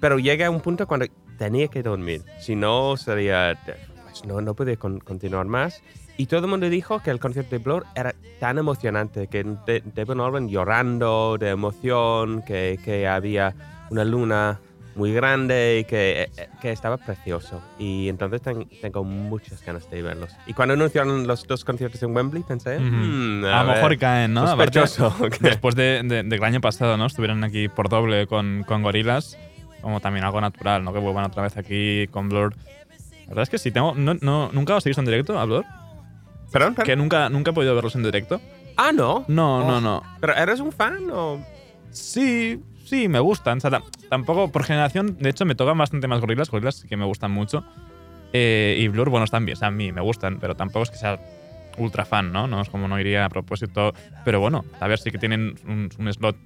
pero llegué a un punto cuando tenía que dormir. Si no, sería. Pues no, no podía con- continuar más. Y todo el mundo dijo que el concierto de Blur era tan emocionante, que de, Devon llorando de emoción, que, que había una luna muy grande y que, eh, que estaba precioso. Y entonces ten- tengo muchas ganas de verlos. Y cuando anunciaron los dos conciertos en Wembley, pensé, Ujú. "Hmm, a lo mejor caen, ¿no? Sospechoso. (laughs) Después de, de- del año pasado, ¿no? Estuvieron aquí por doble con, con Gorilas, como también algo natural, ¿no? Que vuelvan otra vez aquí con Blur. La verdad es que sí, tengo, no, no, ¿nunca os seguís en directo a Blur? ¿Perdón? perdón. Que nunca, nunca he podido verlos en directo. Ah, no. No, no, Oh. no. ¿Pero eres un fan o...? Sí, sí, me gustan. O sea, tam- tampoco por generación, de hecho, me tocan bastante más gorilas. Gorilas sí que me gustan mucho. Eh, y Blur, bueno, están bien, o sea, a mí me gustan, pero tampoco es que sea ultra fan, ¿no? No es como no iría a propósito. Pero bueno, a ver, sí que tienen un, un slot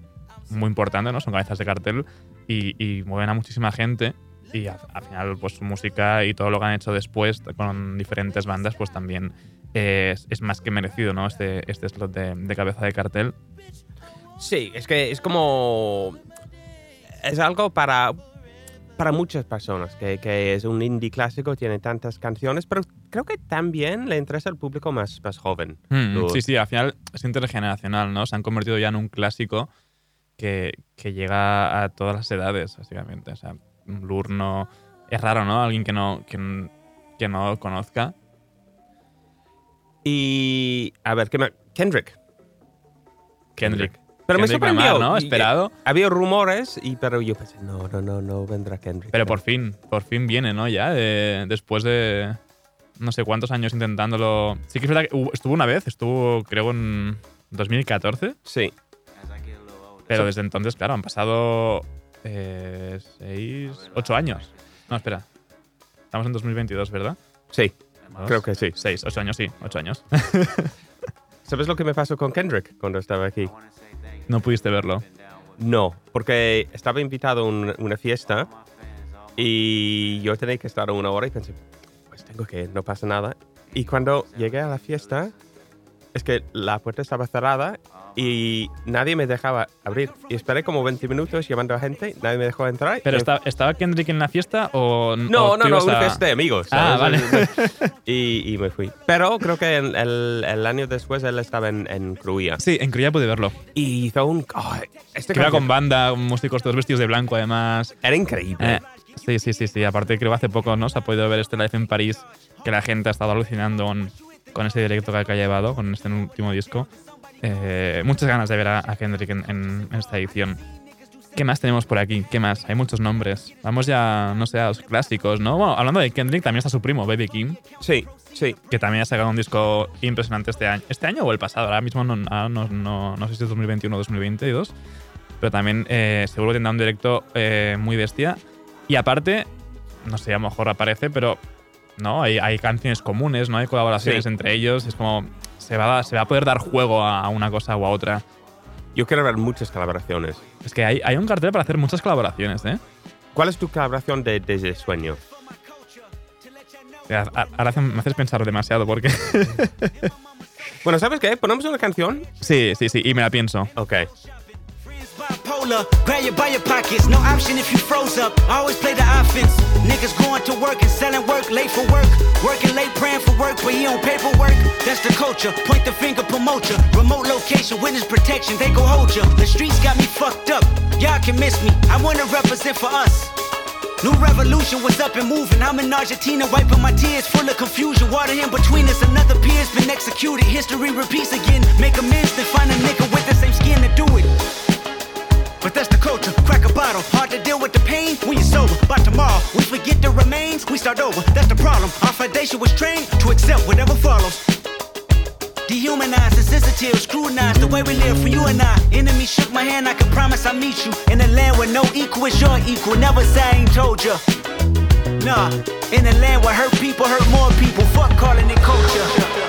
muy importante, ¿no? Son cabezas de cartel y, y mueven a muchísima gente. Y al, al final, pues su música y todo lo que han hecho después con diferentes bandas, pues también es, es más que merecido, ¿no? Este, este slot de, de cabeza de cartel. Sí, es que es como... Es algo para, para muchas personas, que, que es un indie clásico, tiene tantas canciones, pero creo que también le interesa al público más, más joven. Mm, sí, sí, al final es intergeneracional, ¿no? Se han convertido ya en un clásico que, que llega a todas las edades, básicamente. O sea, Blur no. Es raro, ¿no? Alguien que no, que, que no conozca. Y... A ver, ¿qué más? Kendrick. Kendrick. Pero me Kendrick Lamar, sorprendió. ¿no? Y- Esperado. Había rumores, y, pero yo pensé, no, no, no, no vendrá Kendrick. Pero por fin, por fin viene, ¿no? Ya, de- después de no sé cuántos años intentándolo. Sí que es verdad que estuvo una vez, estuvo creo en 2014, Sí. pero desde entonces, claro, han pasado eh, seis, ocho años. No, espera. Estamos en 2022, ¿verdad? Sí, Dos, creo que sí. Seis, ocho años, sí, ocho años. (laughs) ¿Sabes lo que me pasó con Kendrick cuando estaba aquí? no pudiste verlo. No, porque estaba invitado a un- una fiesta y yo tenía que estar una hora y pensé, pues tengo que ir, no pasa nada. Y cuando llegué a la fiesta, es que la puerta estaba cerrada y nadie me dejaba abrir. Y esperé como 20 minutos llamando a gente, nadie me dejó entrar. ¿Pero está- estaba Kendrick en la fiesta o No, o no, no, una a- fiesta de amigos. Ah, ¿sabes? vale. (laughs) Y, y me fui. Pero creo que el, el- el año después él estaba en, en Cruía. Sí, en Cruya pude verlo. Y hizo un... oh, este Que iba con banda, músicos todos vestidos de blanco, además. Era increíble. Eh, sí, sí, sí, sí. Aparte, creo que hace poco no se ha podido ver este live en París, que la gente ha estado alucinando con, con ese directo que ha llevado, con este último disco. Eh, muchas ganas de ver a, a Kendrick en, en- esta edición. ¿Qué más tenemos por aquí? ¿Qué más? Hay muchos nombres. Vamos ya, no sé, a los clásicos, ¿no? Bueno, hablando de Kendrick, también está su primo, Baby King, Sí, sí. que también ha sacado un disco impresionante este año. ¿Este año o el pasado? Ahora mismo no, no, no- no sé si es 2021 o 2022. Pero también eh, seguro que tendrá un directo eh, muy bestia. Y aparte, no sé, a lo mejor aparece, pero no, hay, hay canciones comunes, ¿no? Hay colaboraciones Sí. entre ellos. Es como. Se va, a- se va a poder dar juego a, una cosa o a otra. Yo quiero ver muchas colaboraciones. Es que hay, hay un cartel para hacer muchas colaboraciones, ¿eh? ¿Cuál es tu colaboración de Desde Sueño? Ahora me haces pensar demasiado porque. (laughs) Bueno, ¿sabes qué? Ponemos una canción. sí, sí, sí, y me la pienso. Ok. Grab you by your pockets, no option if you froze up. I Always play the offense. Niggas going to work and selling work, late for work. Working late, praying for work, but he on paperwork. That's the culture. Point the finger, promote ya. Remote location, witness protection, they go hold ya. The streets got me fucked up. Y'all can miss me. I wanna represent for us. New revolution was up and moving. I'm in Argentina, wiping my tears, full of confusion. Water in between us, another peer's been executed. History repeats again. Make amends, then find a nigga with the same skin to do it. But that's the culture. Crack a bottle. Hard to deal with the pain when you're sober. By tomorrow, we forget the remains. We start over. That's the problem. Our foundation was trained to accept whatever follows. Dehumanized, insensitive, scrutinized the way we live for you and I. Enemy shook my hand, I can promise I'll meet you. In a land where no equal is your equal. Never say I ain't told ya. Nah, in a land where hurt people hurt more people. Fuck calling it culture.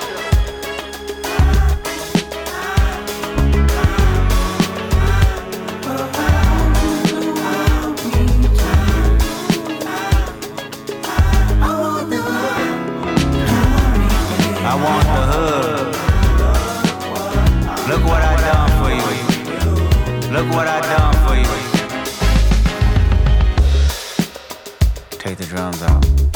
Want the hood. Look what I done for you. Look what I done for you. Take the drums out.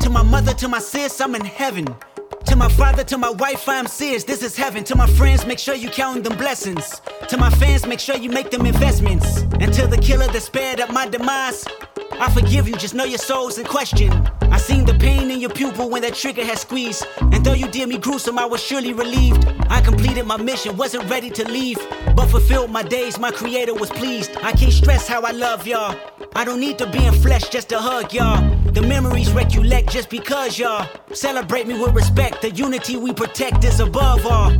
To my mother, to my sis, I'm in heaven. To my father, to my wife, I'm serious, this is heaven. To my friends, make sure you count them blessings. To my fans, make sure you make them investments. And to the killer that spared up my demise, I forgive you, just know your soul's in question. I seen the pain in your pupil when that trigger had squeezed. And though you did me gruesome, I was surely relieved. I completed my mission, wasn't ready to leave. But fulfilled my days, my creator was pleased. I can't stress how I love y'all. I don't need to be in flesh just to hug y'all. The memories recollect just because y'all celebrate me with respect. The unity we protect is above all.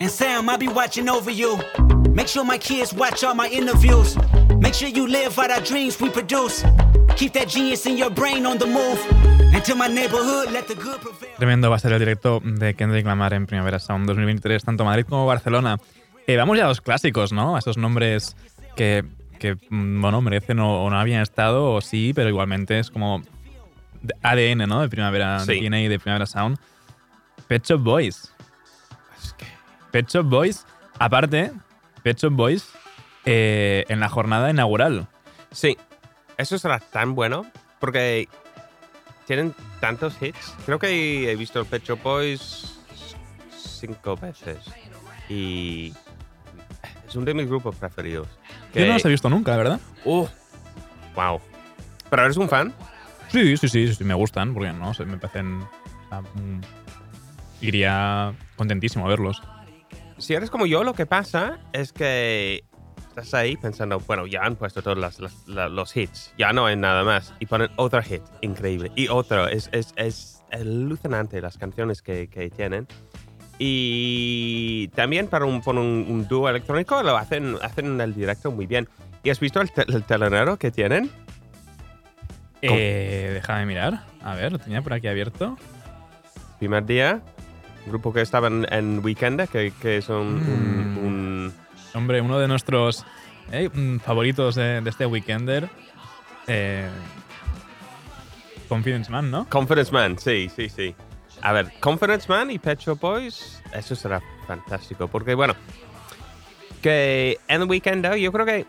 And Sam, I'll be watching over you. Make sure my kids watch all my interviews. Make sure you live out our dreams we produce. Keep that genius in your brain on the move. Tremendo va a ser el directo de Kendrick Lamar en Primavera Sound 2023, tanto Madrid como Barcelona. Eh, vamos ya a los clásicos, ¿no? A esos nombres que, que, mm, bueno, merecen o, o no habían estado, o sí, pero igualmente es como ADN, ¿no? De Primavera, Sí. Y de Primavera Sound. Pet Shop Boys. Pet Shop Boys, aparte, Pet Shop Boys eh, en la jornada inaugural. Sí, eso será tan bueno porque tienen tantos hits. Creo que he visto Pet Shop Boys cinco veces y es uno de mis grupos preferidos. Yo no los he visto nunca, ¿verdad? Uh, wow. ¿Pero eres un fan? Sí, sí, sí, sí, me gustan, porque no, me parecen. mm, iría contentísimo a verlos. Si eres como yo, lo que pasa es que estás ahí pensando, bueno, ya han puesto todos las- la- los hits, ya no hay nada más. Y ponen otro hit, increíble. Y otro, es, es, es alucinante las canciones que, que tienen. Y también para un, por un, un dúo electrónico lo hacen, hacen en el directo muy bien. ¿Y has visto el, te- el telonero que tienen? Eh, déjame mirar. A ver, lo tenía por aquí abierto. Primer día, grupo que estaba en, en Weekend, que, que son un- Mm. un Hombre, uno de nuestros eh, mm, favoritos de, de este weekender. Eh, Confidence Man, ¿no? Confidence Man, sí, sí, sí. A ver, Confidence Man y Pet Shop Boys, eso será fantástico. Porque, bueno, que en el weekend yo creo que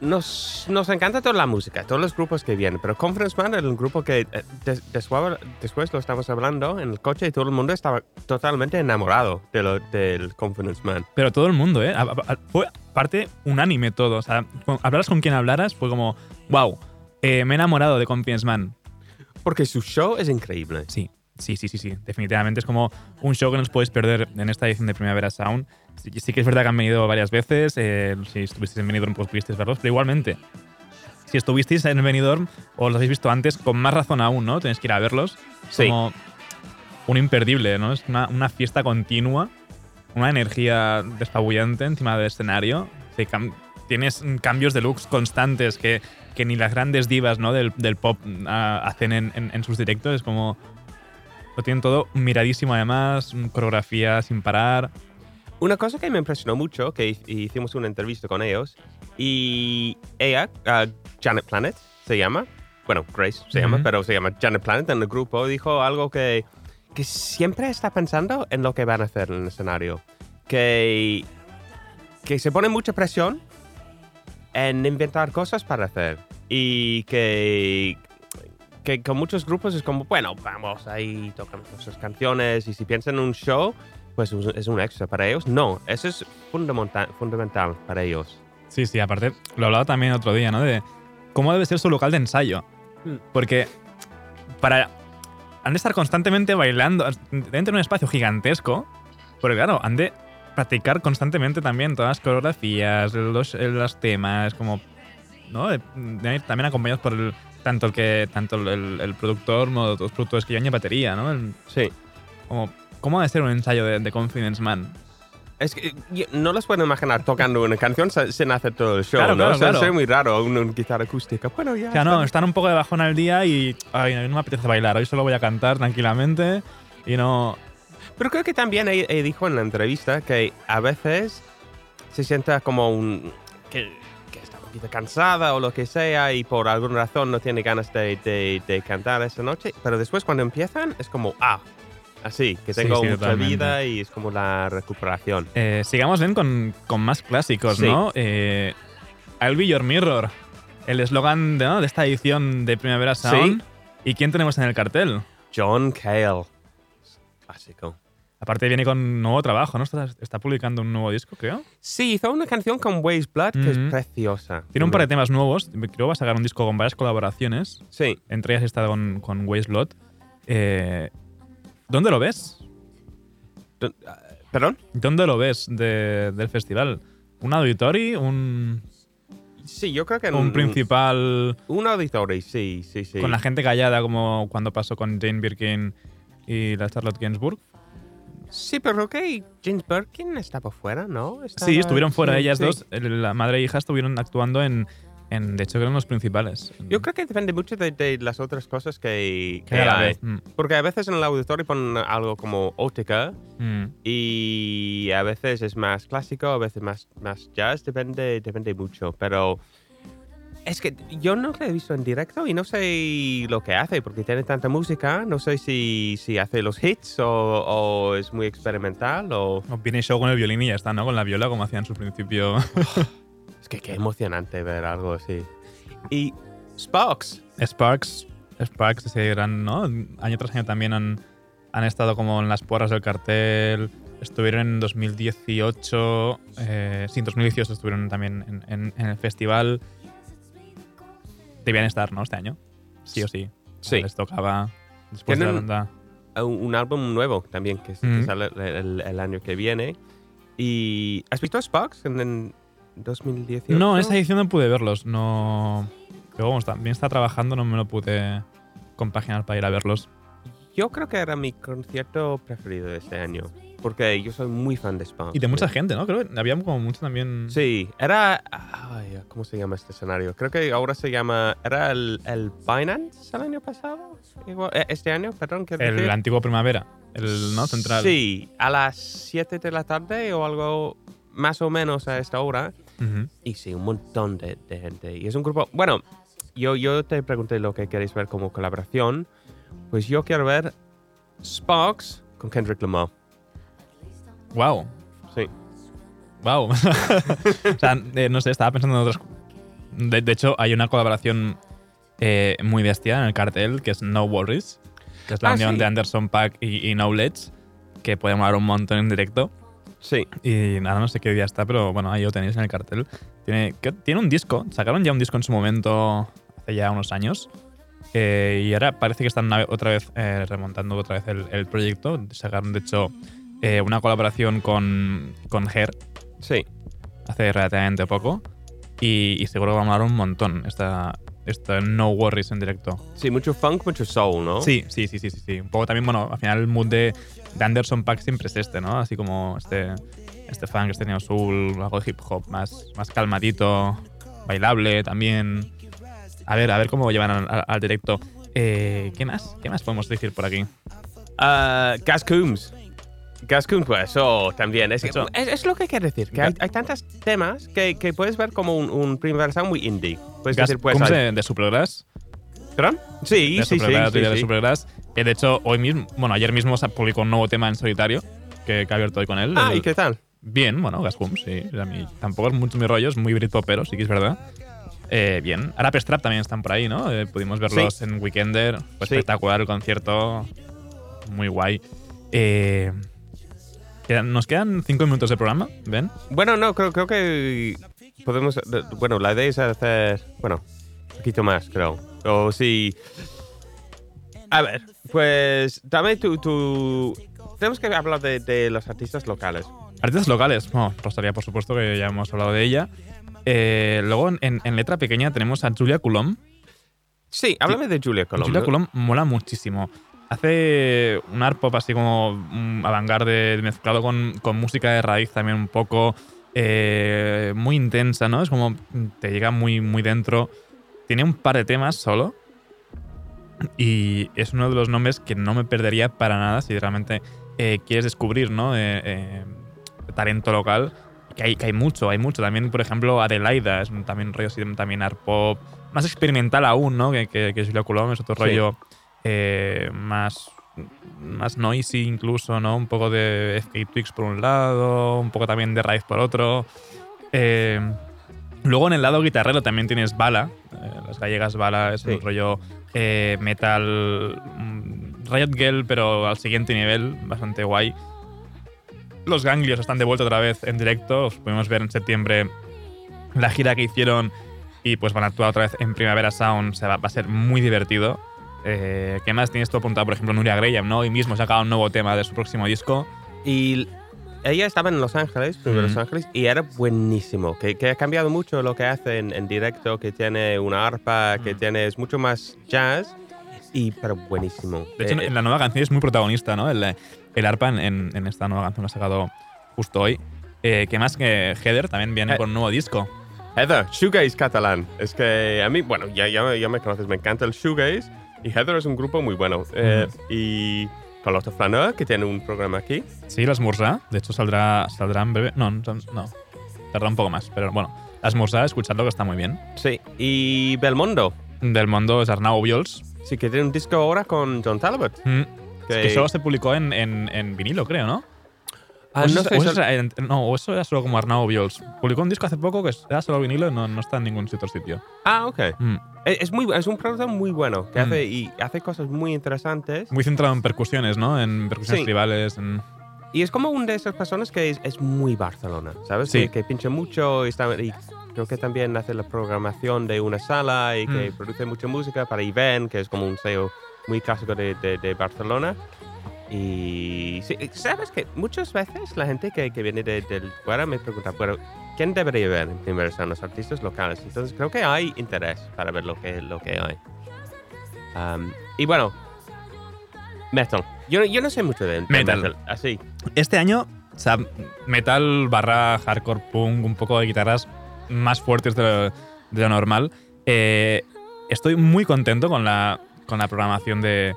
nos, nos encanta toda la música, todos los grupos que vienen. Pero Confidence Man era un grupo que eh, des- después, después lo estábamos hablando en el coche y todo el mundo estaba totalmente enamorado de lo- del Confidence Man. Pero todo el mundo, ¿eh? Fue parte unánime todo. O sea, con- hablaras con quien hablaras, fue como, wow, me he enamorado de Confidence Man. Porque su show es increíble. Sí, sí, sí, sí, sí. Definitivamente es como un show que nos puedes perder en esta edición de Primavera Sound. Sí, sí que es verdad que han venido varias veces. eh, si estuvisteis en Benidorm, pues pudisteis verlos. Pero igualmente, si estuvisteis en Benidorm o los habéis visto antes, con más razón aún, ¿no? Tenéis que ir a verlos. Es Sí. Como un imperdible, ¿no? Es una, una fiesta continua, una energía despabullante encima del escenario. Sí, tienes cambios de looks constantes que, que ni las grandes divas ¿no? del, del pop ah, hacen en, en- en sus directos. Es como. Lo tienen todo miradísimo, además, coreografía sin parar. Una cosa que me impresionó mucho, que hi- hicimos una entrevista con ellos, y ella, ah, Janet Planet, se llama, bueno, Grace se llama, pero se llama Janet Planet en el grupo, dijo algo que, que siempre está pensando en lo que van a hacer en el escenario, que, que se pone mucha presión en inventar cosas para hacer. Y que que con muchos grupos es como, bueno, vamos, ahí tocamos nuestras canciones y si piensan en un show, pues es un extra para ellos. No, eso es fundamental, fundamental para ellos. Sí, sí, aparte, lo hablaba también otro día, ¿no? De cómo debe ser su local de ensayo. Mm. Porque para. Han de estar constantemente bailando dentro de un espacio gigantesco. Porque, claro, han de practicar constantemente también todas las coreografías, los, los temas, como. ¿No? De- de ir también acompañados por el, tanto el que tanto el, el productor como los productores que llevan batería, ¿no? El- Sí. como, ¿Cómo debe ser un ensayo de, de Confidence Man? Es que no los puedo imaginar tocando una canción sin hacer todo el show, Claro, ¿no? claro, claro. sería muy raro, una, una guitarra acústica. Bueno, ya. O sea, no, está. están un poco de bajón al día y ay, no me apetece bailar. Hoy solo voy a cantar tranquilamente y no. Pero creo que también él, él dijo en la entrevista que a veces se sienta como un. que, que está un poquito cansada o lo que sea y por alguna razón no tiene ganas de, de- de cantar esa noche. Pero después cuando empiezan es como, ah, así, que Sí, tengo sí, mucha totalmente. vida y es como la recuperación. Eh, sigamos bien con, con más clásicos, Sí. ¿no? Eh, I'll be your mirror. El eslogan de, ¿no? de esta edición de Primavera Sound. ¿Y quién tenemos en el cartel? John Cale. Clásico. Aparte viene con nuevo trabajo, ¿no? Está, está publicando un nuevo disco, creo. Sí, hizo una canción con Waze Blood que es preciosa. Tiene un par de temas nuevos. Creo que va a sacar un disco con varias colaboraciones. Sí. Entre ellas está con, con Waze Lot. Eh, ¿Dónde lo ves? ¿Perdón? ¿Dónde lo ves de- del festival? ¿Un auditorio? ¿Un, Sí, yo creo que en un principal Un auditorio, sí, sí, sí. con la gente callada como cuando pasó con Jane Birkin y la Charlotte Gainsbourg? Sí, pero creo que James Birkin estaba fuera, ¿no? Estaba- Sí, estuvieron fuera sí, ellas sí. dos. La madre e hija estuvieron actuando en, en de hecho, eran los principales. Yo creo que depende mucho de, de las otras cosas que, que hay. vez. Mm, Porque a veces en el auditorio ponen algo como óptica mm. y a veces es más clásico, a veces más, más jazz, depende, depende mucho. Pero es que yo no lo he visto en directo y no sé lo que hace porque tiene tanta música. No sé si, si hace los hits o, o es muy experimental o... O Viene show con el violín y ya está, ¿no? Con la viola, como hacían en su principio. (laughs) Es que qué emocionante ver algo así. Y Sparks. Sparks. Sparks, ese gran, ¿no? Año tras año también han, han estado como en las porras del cartel. Estuvieron en 2018. Eh, sí, en 2018 estuvieron también en, en- en el festival. Debían estar, ¿no? Este año. Sí o sí. Sí. Les tocaba después de la banda. un, un álbum nuevo también que, que sale el, el- el año que viene. Y ¿has visto Sparks en, en 2018? No, en esta edición no pude verlos. No. Pero vamos, también está trabajando, no me lo pude compaginar para ir a verlos. Yo creo que era mi concierto preferido de este año. Porque yo soy muy fan de Sparks. Y de mucha gente, ¿no? Creo que había como mucho también. Sí, era. ay, ¿Cómo se llama este escenario? Creo que ahora se llama. ¿Era el, el Binance el año pasado? Eh, Este año, perdón. quiero El decir. antiguo Primavera. El, ¿no? Central. Sí, a las 7 de la tarde o algo más o menos a esta hora. Ujú. Y sí, un montón de, de gente. Y es un grupo. Bueno, yo, yo te pregunté lo que queréis ver como colaboración. Pues yo quiero ver Sparks con Kendrick Lamar. Wow. Sí. Wow. (laughs) o sea, eh, no sé, estaba pensando en otras. De, de hecho, hay una colaboración eh, muy bestia en el cartel que es No Worries, que es la Ah, unión sí. de Anderson Pack y, y Knowledge, que puede molar un montón en directo. Sí. Y nada, no sé qué día está, pero bueno, ahí lo tenéis en el cartel. Tiene, que- tiene un disco, sacaron ya un disco en su momento, hace ya unos años. eh, y ahora parece que están otra vez eh, remontando otra vez el, el proyecto. Sacaron, de hecho, eh, una colaboración con, con Her Sí. hace relativamente poco. Y, y seguro que va a molar un montón esta, esta No Worries en directo. Sí, mucho funk, mucho soul, ¿no? Sí, sí, sí, sí, sí, sí. Un poco también, bueno, al final el mood de, de Anderson Pack siempre es este, ¿no? Así como este, este funk, este neo soul, algo de hip hop más, más calmadito, bailable también. A ver, a ver cómo llevan al, directo. Eh, ¿Qué más? ¿Qué más podemos decir por aquí? Ah, Gas Coombs. Gas Coombs, pues eso también. Es, Eso. es, es lo que quiero decir, que hay, hay tantos temas que, que puedes ver como un, un Primavera Sound muy indie. Puedes Gas decir, pues. Coombs hay- de, de Supergrass. ¿Perdón? Sí, de sí, sí. Supergrass, sí, de sí. Supergrass. Eh, de hecho, hoy mismo, bueno, ayer mismo se publicó un nuevo tema en solitario que, que ha abierto hoy con él. Ah, El- ¿y qué tal? Bien, bueno, Gas Coombs, sí. A mí tampoco es mucho mi rollo, es muy britpopero, sí que es verdad. eh, bien. Arap Strap también están por ahí, ¿no? Eh, pudimos verlos en Weekender. Fue Sí. espectacular el concierto. Muy guay. Eh, nos quedan cinco minutos de programa, ¿ven? Bueno, no, creo, creo que podemos. Bueno, la idea es hacer. Bueno, un poquito más, creo. O sí. A ver, pues. Dame tu. tu- tenemos que hablar de, de los artistas locales. Artistas locales. Bueno, Rosalía, por supuesto, que ya hemos hablado de ella. Eh, luego, en, en letra pequeña, tenemos a Julia Coulomb. Sí, háblame de Julia Colombo. Julia Coulomb mola muchísimo. Hace un art pop así como mm, avant-garde mezclado con, con música de raíz también un poco. eh, muy intensa, ¿no? Es como te llega muy, muy dentro. Tiene un par de temas solo. Y es uno de los nombres que no me perdería para nada si realmente eh, quieres descubrir, ¿no? Eh, eh, talento local. Que hay, que hay mucho, hay mucho. También, por ejemplo, Adelaida es un- también rollo así, también art pop. Más experimental aún, ¿no? Que, que, que Julia Coulomb es otro Sí. rollo más, más noisy incluso, ¿no? Un poco de Escape Twix por un lado, un poco también de raíz por otro. Luego en el lado guitarrero también tienes Bala, las gallegas Bala es Sí. un rollo eh, metal mm, Riot Girl, pero al siguiente nivel, bastante guay. Los ganglios están de vuelta otra vez en directo, los pudimos ver en septiembre la gira que hicieron y pues van a actuar otra vez en Primavera Sound, se va, va a ser muy divertido. Eh, ¿Qué más tienes tú apuntado? Por ejemplo, Nuria Graham, ¿no? Hoy mismo sacaba un nuevo tema de su próximo disco. Y ella estaba en Los Ángeles, primero Los Ujú. Ángeles, y era buenísimo. Que, que ha cambiado mucho lo que hace en, en directo, que tiene una arpa, que tiene es mucho más jazz, y pero buenísimo. De hecho, Eh, en la nueva canción es muy protagonista, ¿no? El, el arpa en, en- esta nueva canción que ha sacado justo hoy. Eh, ¿Qué más que Heather también viene Eh, con un nuevo disco? Heather, shoegaze catalán. Es que a mí, bueno, ya, ya, ya me conoces, me encanta el shoegaze, y Heather es un grupo muy bueno. Eh, Y Carlotta Flaneur, que tiene un programa aquí. Sí, l'Esmorzar. De hecho, saldrá, saldrá en breve. No, no, no. Tarda un poco más. Pero bueno, l'Esmorzar, escuchadlo que está muy bien. Sí, y Belmondo. Del mundo es Arnau Viols. Sí, que tiene un disco ahora con John Talbot. Mm. Que- Que solo se publicó en, en- en vinilo, creo, ¿no? Ah, eso, no eso sol- era- no, eso era solo como Arnau Viols. Publicó un disco hace poco que era solo vinilo y no, no está en ningún otro sitio. Ah, ok. Mm. Es, muy, es un productor muy bueno, que Mm. hace, y hace cosas muy interesantes. Muy centrado en percusiones, ¿no? En percusiones Sí. tribales. en- Y es como una de esas personas que es, es muy Barcelona, ¿sabes? Sí. Que, que pincha mucho y, está- y creo que también hace la programación de una sala y que Mm. produce mucha música para Iven, que es como un sello muy clásico de, de- de Barcelona. Y sí, sabes que muchas veces la gente que, que viene de, del fuera me pregunta, bueno, ¿quién debería ver en primera son los artistas locales? Entonces creo que hay interés para ver lo que, lo que hay. Um, y bueno, metal. Yo, yo no sé mucho de, de Metal. Así. Este año, o sea, metal barra hardcore punk, un poco de guitarras más fuertes de lo, de lo normal. Eh, estoy muy contento con la, con la programación de,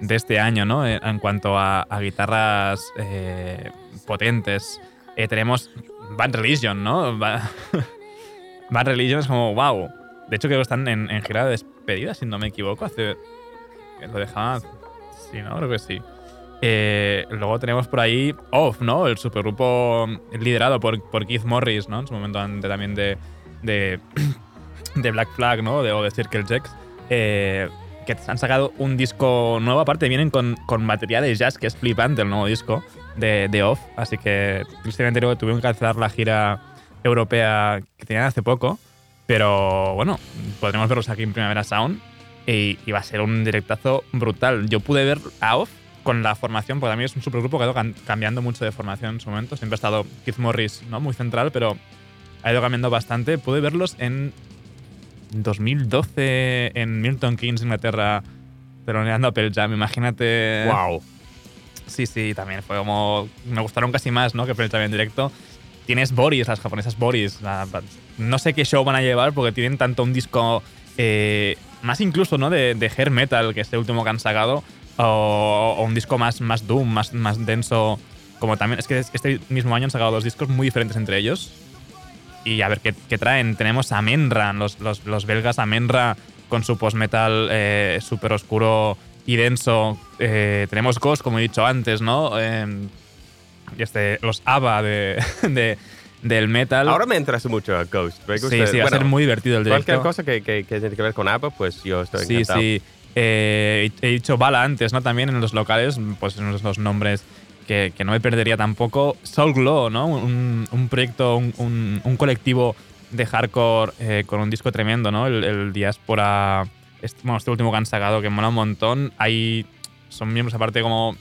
de este año, ¿no? Eh, En cuanto a, guitarras eh, potentes. Eh, tenemos Bad Religion, ¿no? Ba- (laughs) Bad Religion es como, wow. De hecho, creo que están en, en gira de despedida, si no me equivoco. Hace. Lo dejaban. Sí, ¿no? Creo que sí. Luego tenemos por ahí Off, ¿no? El supergrupo liderado por, por Keith Morris, ¿no? En su momento antes también de, de, (clears throat) de Black Flag, ¿no? De, o de Circle Jacks. eh, que han sacado un disco nuevo. Aparte, vienen con, con batería de jazz, que es flipante el nuevo disco de, de Off. Así que, tristemente, luego tuvieron que cancelar la gira europea que tenían hace poco. Pero bueno, podremos verlos aquí en Primavera Sound. Y, va a ser un directazo brutal. Yo pude ver a Off con la formación, porque también es un supergrupo que ha ido cambiando mucho de formación en su momento. Siempre ha estado Keith Morris, ¿no? Muy central, pero ha ido cambiando bastante. Pude verlos en 2012 en Milton Keynes, Inglaterra, teloneando a Pearl Jam. Imagínate. Wow. Sí, sí, también fue como. Me gustaron casi más, ¿no? Que Pearl Jam en directo. Tienes Boris, las japonesas Boris. la- no sé qué show van a llevar porque tienen tanto un disco. eh, más incluso, ¿no? De, de hair metal, que es el último que han sacado. O, o un disco más, más doom, más, más denso. Como también. Es que este mismo año han sacado dos discos muy diferentes entre ellos. Y a ver qué, qué traen. Tenemos a Menra, los, los, los belgas a Menra con su post-metal eh, súper oscuro y denso. Eh, tenemos Ghost, como he dicho antes, ¿no? Eh, este, los ABBA de, (laughs) de, del metal. Ahora me interesa mucho a Ghost. Me gusta- sí, sí, va a ser muy divertido el directo. Cualquier cosa que, que, que tiene que ver con ABBA, pues yo estoy Sí, encantado. sí. Eh, he dicho Bala antes, ¿no? También en los locales, pues en los nombres que, que no me perdería tampoco. Soul Glow, ¿no? Un, un proyecto, un, un- un colectivo de hardcore eh, con un disco tremendo, ¿no? El, el Diáspora, este, bueno, este último que han sacado, que mola un montón. Hay, son miembros aparte como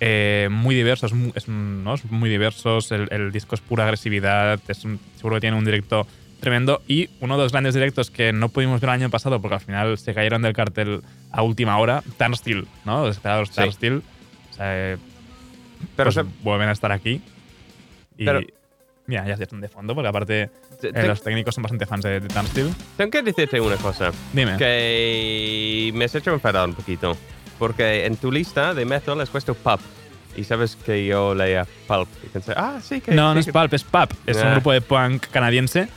eh, muy diversos, es, ¿no? Es muy diversos. El, el disco es pura agresividad, es un- seguro que tiene un directo tremendo. Y uno de los grandes directos que no pudimos ver el año pasado porque al final se cayeron del cartel a última hora, Turnstile, ¿no? Los esperados Sí. Turnstile. O sea, eh, Pero pues se- vuelven a estar aquí. Y Pero- mira, ya están de fondo porque aparte te- eh, te- los técnicos son bastante fans de, de Turnstile. tengo que decirte una cosa. Dime. Que me has hecho enfadar un poquito. Porque en tu lista de metal has puesto Pulp. Y sabes que yo leía Pulp. Y pensé, ah, sí, que. No, sí no es que- Pulp, es Pap. Es un Ah. grupo de punk canadiense.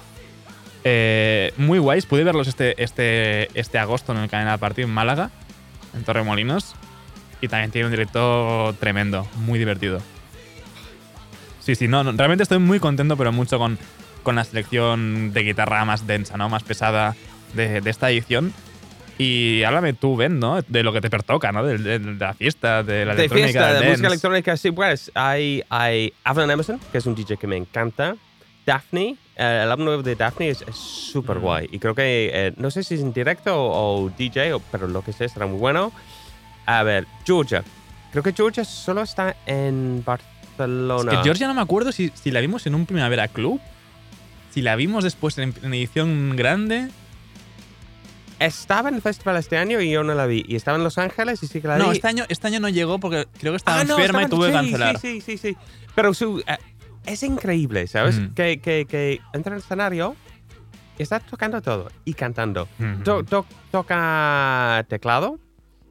Eh, muy guays. Pude verlos este, este, este agosto en el Canal Party en Málaga, en Torremolinos. Y también tiene un directo tremendo, muy divertido. Sí, sí, no, no, realmente estoy muy contento, pero mucho con, con la selección de guitarra más densa, ¿no? Más pesada de, de esta edición. Y háblame tú, Ben, ¿no? De lo que te pertoca, ¿no? De, de- de la fiesta, de la de electrónica, fiesta, de música dance. electrónica, sí, pues hay, hay Avalon Emerson, que es un DJ que me encanta. Daphne, eh, el álbum nuevo de Daphne es súper Mm. guay. Y creo que, eh, no sé si es en directo o, o DJ, o- pero lo que sé será muy bueno. A ver, Georgia. Creo que Georgia solo está en Barcelona. Es que Georgia no me acuerdo si, si la vimos en un Primavera Club, si la vimos después en, en edición grande. Estaba en el festival este año y yo no la vi. Y estaba en Los Ángeles y sí que la No, vi. este año, este año no llegó porque creo que estaba Ah, no, enferma y estaba- tuve que cancelar. Sí, sí, sí, sí. Pero su, eh, es increíble, ¿sabes? Mm. Que, que, que entra en el escenario y está tocando todo y cantando. Ujú. To- to- toca teclado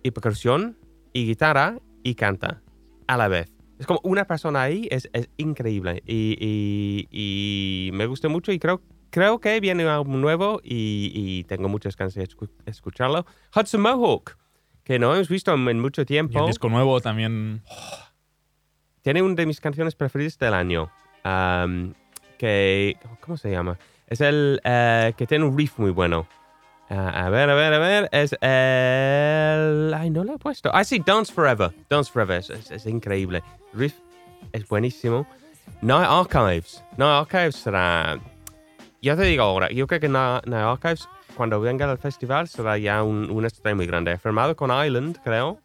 y percusión y guitarra y canta a la vez. Es como una persona ahí, es, es increíble. Y, y- y me gusta mucho y creo, creo que viene un álbum nuevo y, y tengo muchas ganas de escu- escucharlo. Hudson Mohawk, que no hemos visto en, mucho Y tiempo el disco nuevo también. (gasps) tiene una de mis canciones preferidas del año. que. ¿Cómo se llama? Es el eh, que tiene un riff muy bueno. A ver, a ver, a ver. Es el. Ay, no lo he puesto. Ah, sí, Dance Forever. Dance Forever. Es, increíble. Riff es buenísimo. Night Archives. Night Archives será. Ya te digo ahora, yo creo que Night Archives, cuando venga al festival, será ya un, un estreno muy grande. Firmado con Island, creo.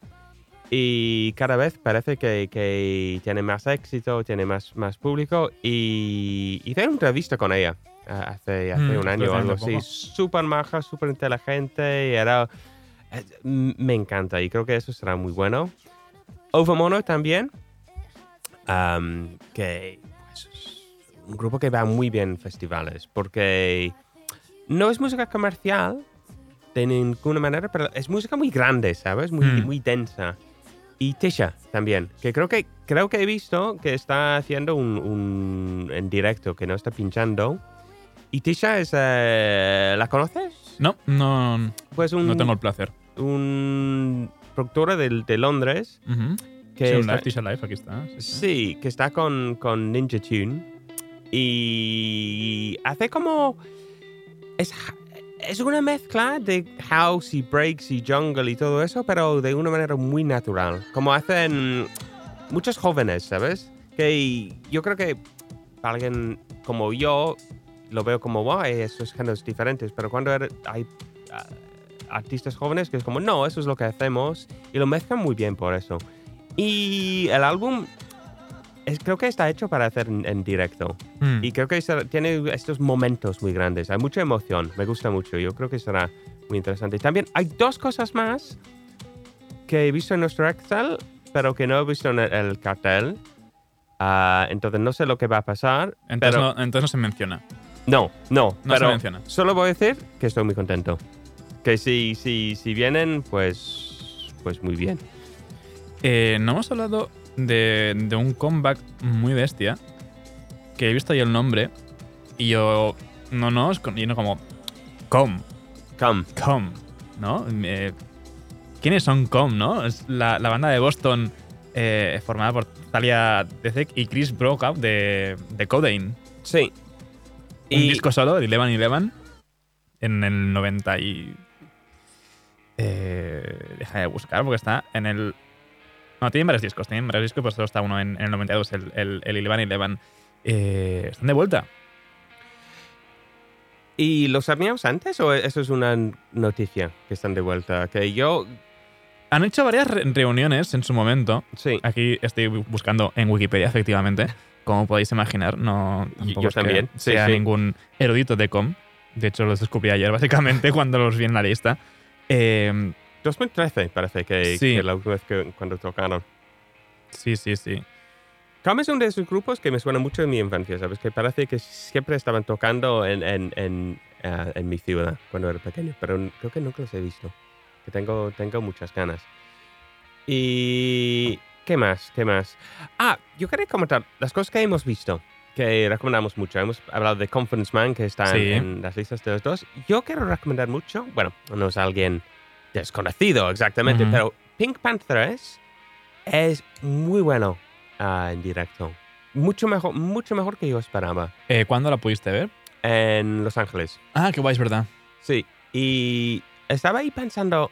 Y cada vez parece que, que tiene más éxito, tiene más, más público. Y hice una entrevista con ella hace, hace Mm, un año o algo así. Súper maja, súper inteligente. Y era, eh, me encanta y creo que eso será muy bueno. Overmono también, am, que pues, es un grupo que va muy bien en festivales porque no es música comercial de ninguna manera, pero es música muy grande, ¿sabes? Muy, Mm. muy densa. Y Tisha también, que creo que creo que he visto que está haciendo un, un- en directo, que no está pinchando. Y Tisha es, eh, ¿la conoces? No, no, Pues un, no tengo el placer. un productora de, de Londres que sí, está- live, Tisha Live, aquí está. sí, sí. Sí, que está con, con Ninja Tune. Y hace como. Es, es una mezcla de house y breaks y jungle y todo eso, pero de una manera muy natural. Como hacen muchos jóvenes, ¿sabes? Que yo creo que para alguien como yo lo veo como guay, esos géneros diferentes, pero cuando er- hay ah, artistas jóvenes que es como, no, eso es lo que hacemos y lo mezclan muy bien por eso. Y el álbum es, creo que está hecho para hacer en, en directo. Mm. Y creo que tiene estos momentos muy grandes. Hay mucha emoción. Me gusta mucho. Yo creo que será muy interesante. Y también hay dos cosas más que he visto en nuestro Excel, pero que no he visto en el, el cartel. Ah, entonces no sé lo que va a pasar. entonces, pero no, entonces no se menciona. No, no. No se menciona. Solo voy a decir que estoy muy contento. Que si, si, si vienen, pues, pues muy bien. Eh, no hemos hablado de, de un comeback muy bestia. Que he visto ahí el nombre. Y yo. No, no, es con- y no como. Com, Come. Com, ¿no? Eh, ¿Quiénes son Com, no? Es la, la banda de Boston eh, formada por Talia Dezek y Chris Brokout de, de Codeine. Sí. Un disco solo, el Eleven Eleven, en el 90 y... Eh, deja de buscar porque está en el... No, tienen varios discos, tienen varios discos, pero solo está uno en, en el 92, el, el, el Eleven Eleven. Eh, están de vuelta. ¿Y los sabíamos antes o eso es una noticia que están de vuelta? Que yo. Han hecho varias re- reuniones en su momento. Sí. Aquí estoy buscando en Wikipedia, efectivamente. (laughs) Como podéis imaginar, no tampoco yo es que también, sí, sea sí. ningún erudito de com. De hecho, los descubrí ayer, (laughs) básicamente, cuando los vi en la lista. Eh, 2013 parece que, Sí. que la última vez que cuando tocaron. sí, sí, sí. Calm es uno de esos grupos que me suena mucho de mi infancia, ¿sabes? Que parece que siempre estaban tocando en, en, en, eh, en mi ciudad cuando era pequeño, pero creo que nunca los he visto. Que tengo, tengo muchas ganas. Y. ¿Qué más? ¿Qué más? Ah, yo quería comentar las cosas que hemos visto, que recomendamos mucho. Hemos hablado de Conference Man, que está en- Sí. en las listas de los dos. Yo quiero recomendar mucho, bueno, no es alguien desconocido exactamente, Ujú. pero Pink Panthers es muy bueno ah, en directo. Mucho mejor, mucho mejor que yo esperaba. Eh, ¿Cuándo la pudiste ver? En Los Ángeles. Ah, qué guay, es verdad. Sí. Y estaba ahí pensando,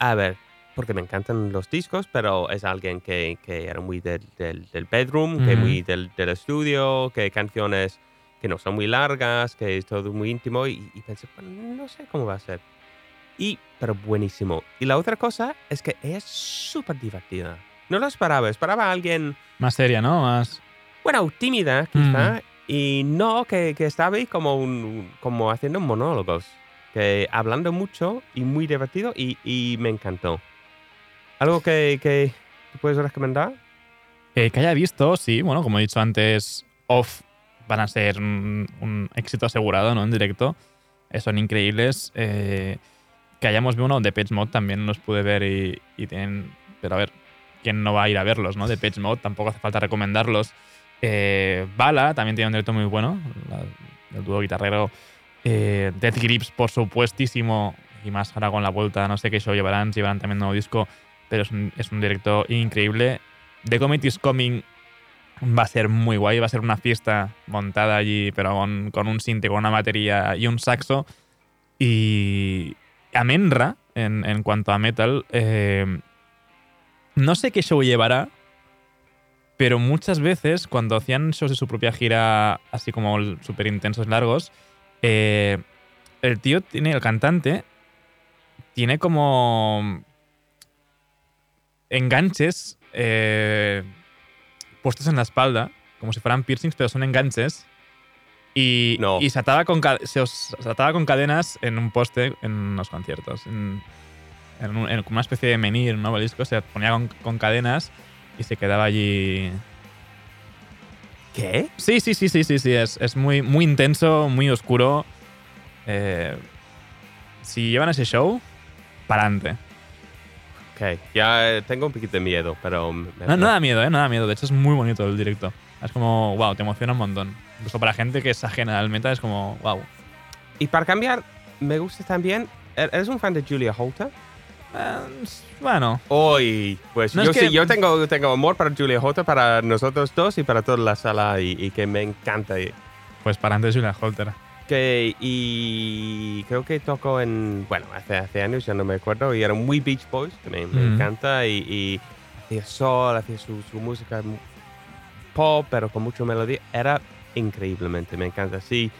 a ver, porque me encantan los discos, pero es alguien que, que era muy del, del, del bedroom, que Ujú. muy del, del estudio, que canciones que no son muy largas, que es todo muy íntimo. Y, y pensé, "Bueno, no sé cómo va a ser. Y, pero buenísimo. Y la otra cosa es que es súper divertida. No lo esperaba. Esperaba a alguien Más seria, ¿no? Más. bueno, tímida quizá, y no que, que estaba ahí como, un, como haciendo monólogos, que hablando mucho y muy divertido y, y me encantó. ¿Algo que, que puedes recomendar? Eh, que haya visto, sí, bueno, como he dicho antes, Off van a ser un, un éxito asegurado, ¿no? En directo. Eh, son increíbles. Eh, que hayamos visto uno de Page Mode también los pude ver y, tienen. Pero a ver, ¿quién no va a ir a verlos, no? De Page Mode, tampoco hace falta recomendarlos. Eh, Bala también tiene un directo muy bueno, el dúo guitarrero. Death Grips, por supuestísimo, y más ahora con la vuelta, no sé qué show llevarán, llevarán también nuevo disco, pero es un, directo increíble. The Comet is Coming va a ser muy guay, va a ser una fiesta montada allí, pero con, con un sinte, con una batería y un saxo. Y Amenra, en, en cuanto a metal, eh, no sé qué show llevará, pero muchas veces cuando hacían shows de su propia gira, así como súper intensos, largos, eh, el tío tiene, el cantante, tiene como enganches eh, puestos en la espalda, como si fueran piercings, pero son enganches. Y, No. y se, ataba con, se, os- se ataba con cadenas en un poste en los conciertos. En, en un- en como una especie de menir, un obelisco, se ponía con, con cadenas y se quedaba allí. ¿Qué? Sí, sí, sí, sí, sí, sí. Es, es muy, muy intenso, muy oscuro. Eh, si llevan ese show, para adelante. Ok, ya eh, tengo un poquito de miedo, pero... me- No, no da miedo, ¿eh? No da miedo. De hecho, es muy bonito el directo. Es como, wow, te emociona un montón. Incluso para gente que es ajena al metal, es como, wow. Y para cambiar, me gusta también... ¿er- ¿Eres un fan de Julia Holter? Eh, bueno, Hoy, pues No, yo que- sí, yo tengo, tengo amor para Julia Holter, para nosotros dos y para toda la sala y, y que me encanta. Pues para antes Julia Holter. Que, y creo que tocó en, bueno, hace, hace años, ya no me acuerdo, y era muy Beach Boys, que me, encanta, y, y hacía sol, hacía su, su música pop, pero con mucha melodía, era increíblemente, me encanta, sí.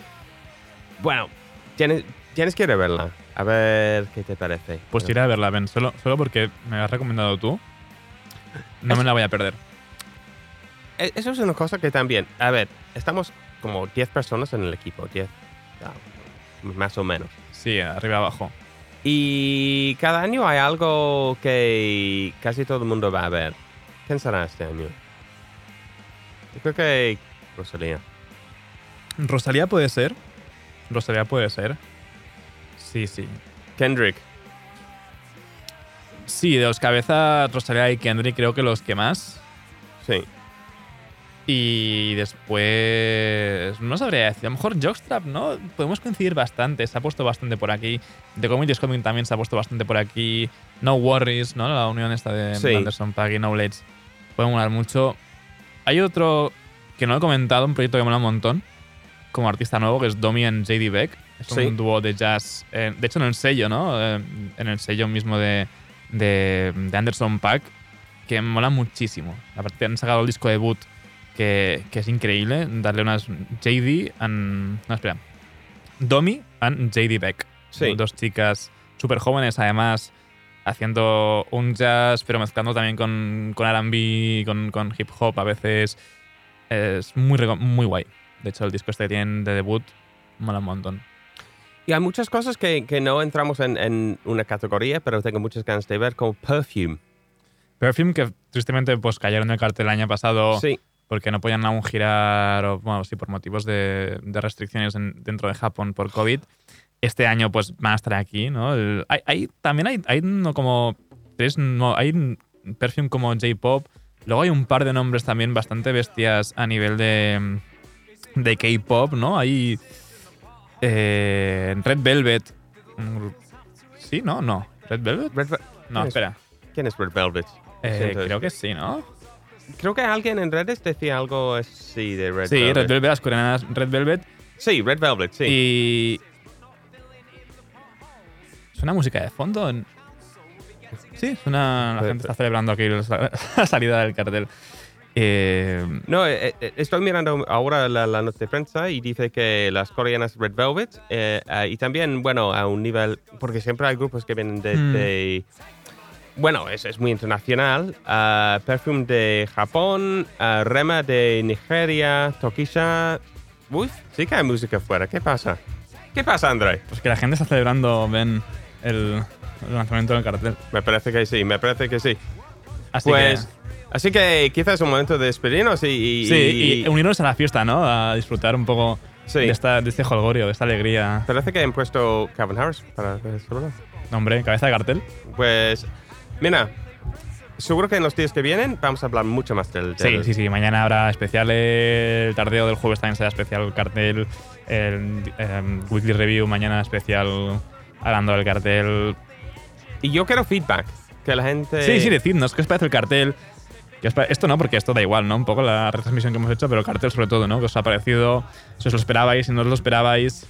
Bueno, tienes, tienes que ir a verla, a ver qué te parece. Pues iré a verla, Ben. Solo, solo porque me has recomendado tú. No me la voy a perder. E- Eso es una cosa que también, a ver, estamos como 10 personas en el equipo, 10, ah, más o menos. Sí, arriba abajo. Y cada año hay algo que casi todo el mundo va a ver. ¿Quién será este año? Yo creo que Rosalía. Rosalía puede ser. Rosalía puede ser. Sí, sí. Kendrick. Sí, de los cabezas, Rosalía y Kendrick creo que los que más. Sí. Y después. No sabría decir. A lo mejor Jockstrap, ¿no? Podemos coincidir bastante. Se ha puesto bastante por aquí. The Comedy is Coming también se ha puesto bastante por aquí. No Worries, ¿no? La unión esta de Sí. Anderson Paak y Knowledge. Puede molar mucho. Hay otro que no he comentado, un proyecto que mola un montón. como artista nuevo, que es Domi and JD Beck. Es Sí. un dúo de jazz. eh, de hecho, en el sello, ¿no? Eh, en el sello mismo de, de, de Anderson Pack, que mola muchísimo. Aparte, han sacado el disco debut, que, que es increíble. Darle unas. JD and. No, espera. Domi and JD Beck. Sí. Dos chicas súper jóvenes, además, haciendo un jazz, pero mezclando también con, con RB, con, con hip hop a veces. Es muy, muy guay. De hecho, el disco este que tienen de debut mola un montón. Y hay muchas cosas que, que no entramos en, en una categoría, pero tengo muchas ganas de ver, como Perfume. Perfume, que tristemente pues cayeron del cartel el año pasado Sí, porque no podían aún girar, o, bueno, sí, por motivos de, de restricciones en- dentro de Japón por COVID. Este año pues van a estar aquí, ¿no? El- hay, hay- también hay, hay no como tres, no, hay Perfume como J-Pop. Luego hay un par de nombres también bastante bestias a nivel de, de K-Pop, ¿no? Hay eh, Red Velvet. ¿Sí? ¿No? No. ¿Red Velvet? Red Ve- No, ¿quién es- espera. ¿Quién es Red Velvet? Eh, creo que sí, ¿no? Creo que alguien en redes decía algo así de Red Sí, Velvet. Red Velvet, las coreanas Red Velvet. Sí, Red Velvet, sí. Y. ¿Suena música de fondo? Sí, suena. La gente está celebrando aquí (laughs) la salida del cartel. Eh, No, eh, eh, estoy mirando ahora la, la nota de prensa y dice que las coreanas Red Velvet eh, eh, y también, bueno, a un nivel, porque siempre hay grupos que vienen de... Hmm. de- bueno, es, es muy internacional. ah, Perfume de Japón, ah, Rema de Nigeria, Tokisha... Uy, sí que hay música fuera. ¿Qué pasa? ¿Qué pasa, André? pues que la gente está celebrando, ven, el, el lanzamiento del cartel. Me parece que sí, me parece que sí. Así Pues, que. así que quizás es un momento de despedirnos y... y- Sí, y- unirnos a la fiesta, ¿no? A disfrutar un poco Sí. de, esta, de este holgorio, de esta alegría. Parece que han puesto Calvin Harris para celebrar. Hombre, cabeza de cartel. Pues, mira, seguro que en los días que vienen vamos a hablar mucho más del. Sí, del- sí, sí. Mañana habrá especial. El tardeo del jueves también será especial el cartel. El em, weekly review mañana especial hablando del cartel. Y yo quiero feedback. Que la gente. Sí, sí, decidnos qué os parece el cartel. ¿Qué os pare- Esto no, porque esto da igual, ¿no? Un poco la retransmisión que hemos hecho, pero el cartel sobre todo, ¿no? ¿Qué os ha parecido? Si os lo esperabais, si no os lo esperabais.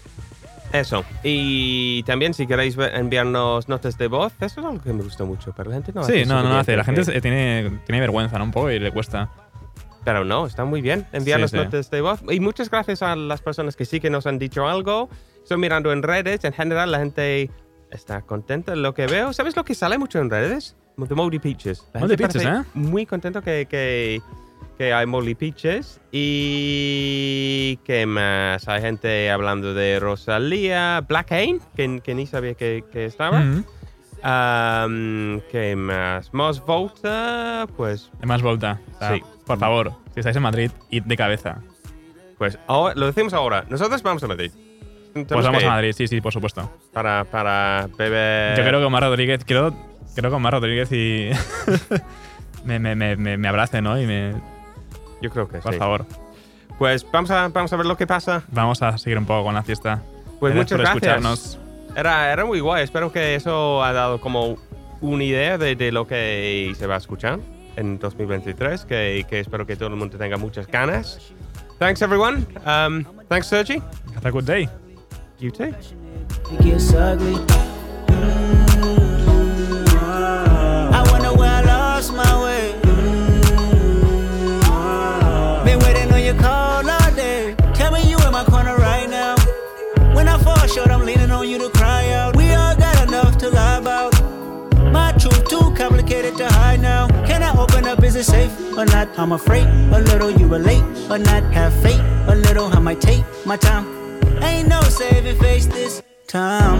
Eso. Y también, si queréis enviarnos notas de voz, eso es algo que me gusta mucho. Pero la gente no sí, hace no, no lo hace. La gente tiene, tiene vergüenza, ¿no? Un poco y le cuesta. Pero no, está muy bien. Enviarnos Sí, sí. notas de voz. Y muchas gracias a las personas que sí que nos han dicho algo. Estoy mirando en redes. En general, la gente está contenta de lo que veo. ¿Sabes lo que sale mucho en redes? The Moldy Peaches. La Moldy gente Peaches, parece ¿eh? Muy contento que, que, que hay Moldy Peaches. Y que más hay gente hablando de Rosalía. Black Hain, que, que ni sabía que, que estaba. Mm. Um, ¿Qué más? Moss Volta, pues más. O sea, Sí. Por favor, si estáis en Madrid, id de cabeza. Pues ahora- lo decimos ahora. Nosotros vamos a Madrid. Pues vamos a Madrid, sí, sí, por supuesto. Para, para beber. Yo creo que Omar Rodríguez, creo, creo que Omar Rodríguez y (laughs) me, me, me, me, me abrace, ¿no? Y me, Yo creo que por sí. favor, Pues vamos a, vamos a ver lo que pasa. vamos a seguir un poco con la fiesta. Pues Gracias muchas por gracias. escucharnos. Era, era muy guay. Espero que eso ha dado como una idea de, de lo que se va a escuchar en 2023. Que, que espero que todo el mundo tenga muchas ganas. Thanks, everyone. Um, thanks, Sergi. Have a good day. You too. Short, I'm leaning on you to cry out. We all got enough to lie about. My truth too complicated to hide now. Can I open up? Is it safe or not? I'm afraid a little you relate or not. Have faith a little. I might take my time. Ain't no saving face this time.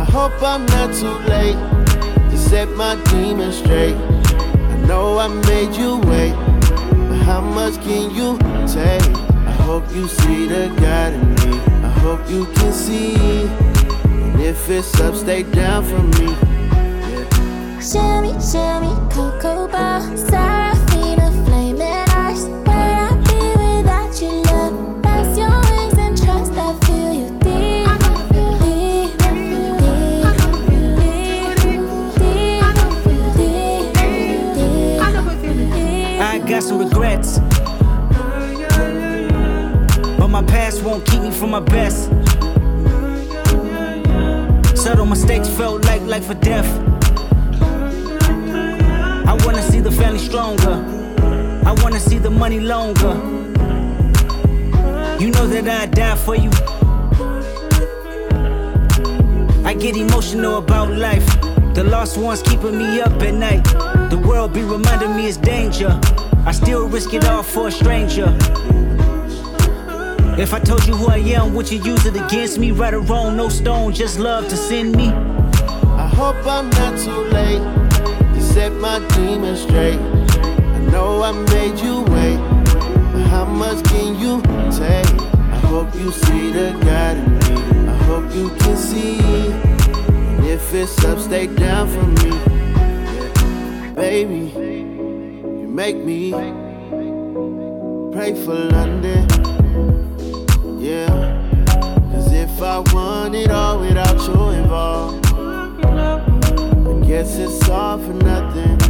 I hope I'm not too late to set my demons straight. I know I made you wait, but how much can you take? I hope you see the God in me. I hope you can see. And if it's up, stay down for me. Yeah. Shimmy, shimmy, cocoa bar, Seraphina, flaming eyes. Where I be without your love? That's your wings and trust. I feel you deep, deep, deep, deep, deep, deep, deep. I got some regrets. Past won't keep me from my best. Subtle mistakes felt like life or death. I wanna see the family stronger. I wanna see the money longer. You know that I'd die for you. I get emotional about life. The lost ones keeping me up at night. The world be reminding me it's danger. I still risk it all for a stranger. If I told you who I am, would you use it against me? Right or wrong, no stone, just love to send me. I hope I'm not too late to set my demons straight. I know I made you wait, but how much can you take? I hope you see the God in me. I hope you can see. And if it's up, stay down for me. Baby, you make me pray for London. I want it all without you involved, I guess it's all for nothing.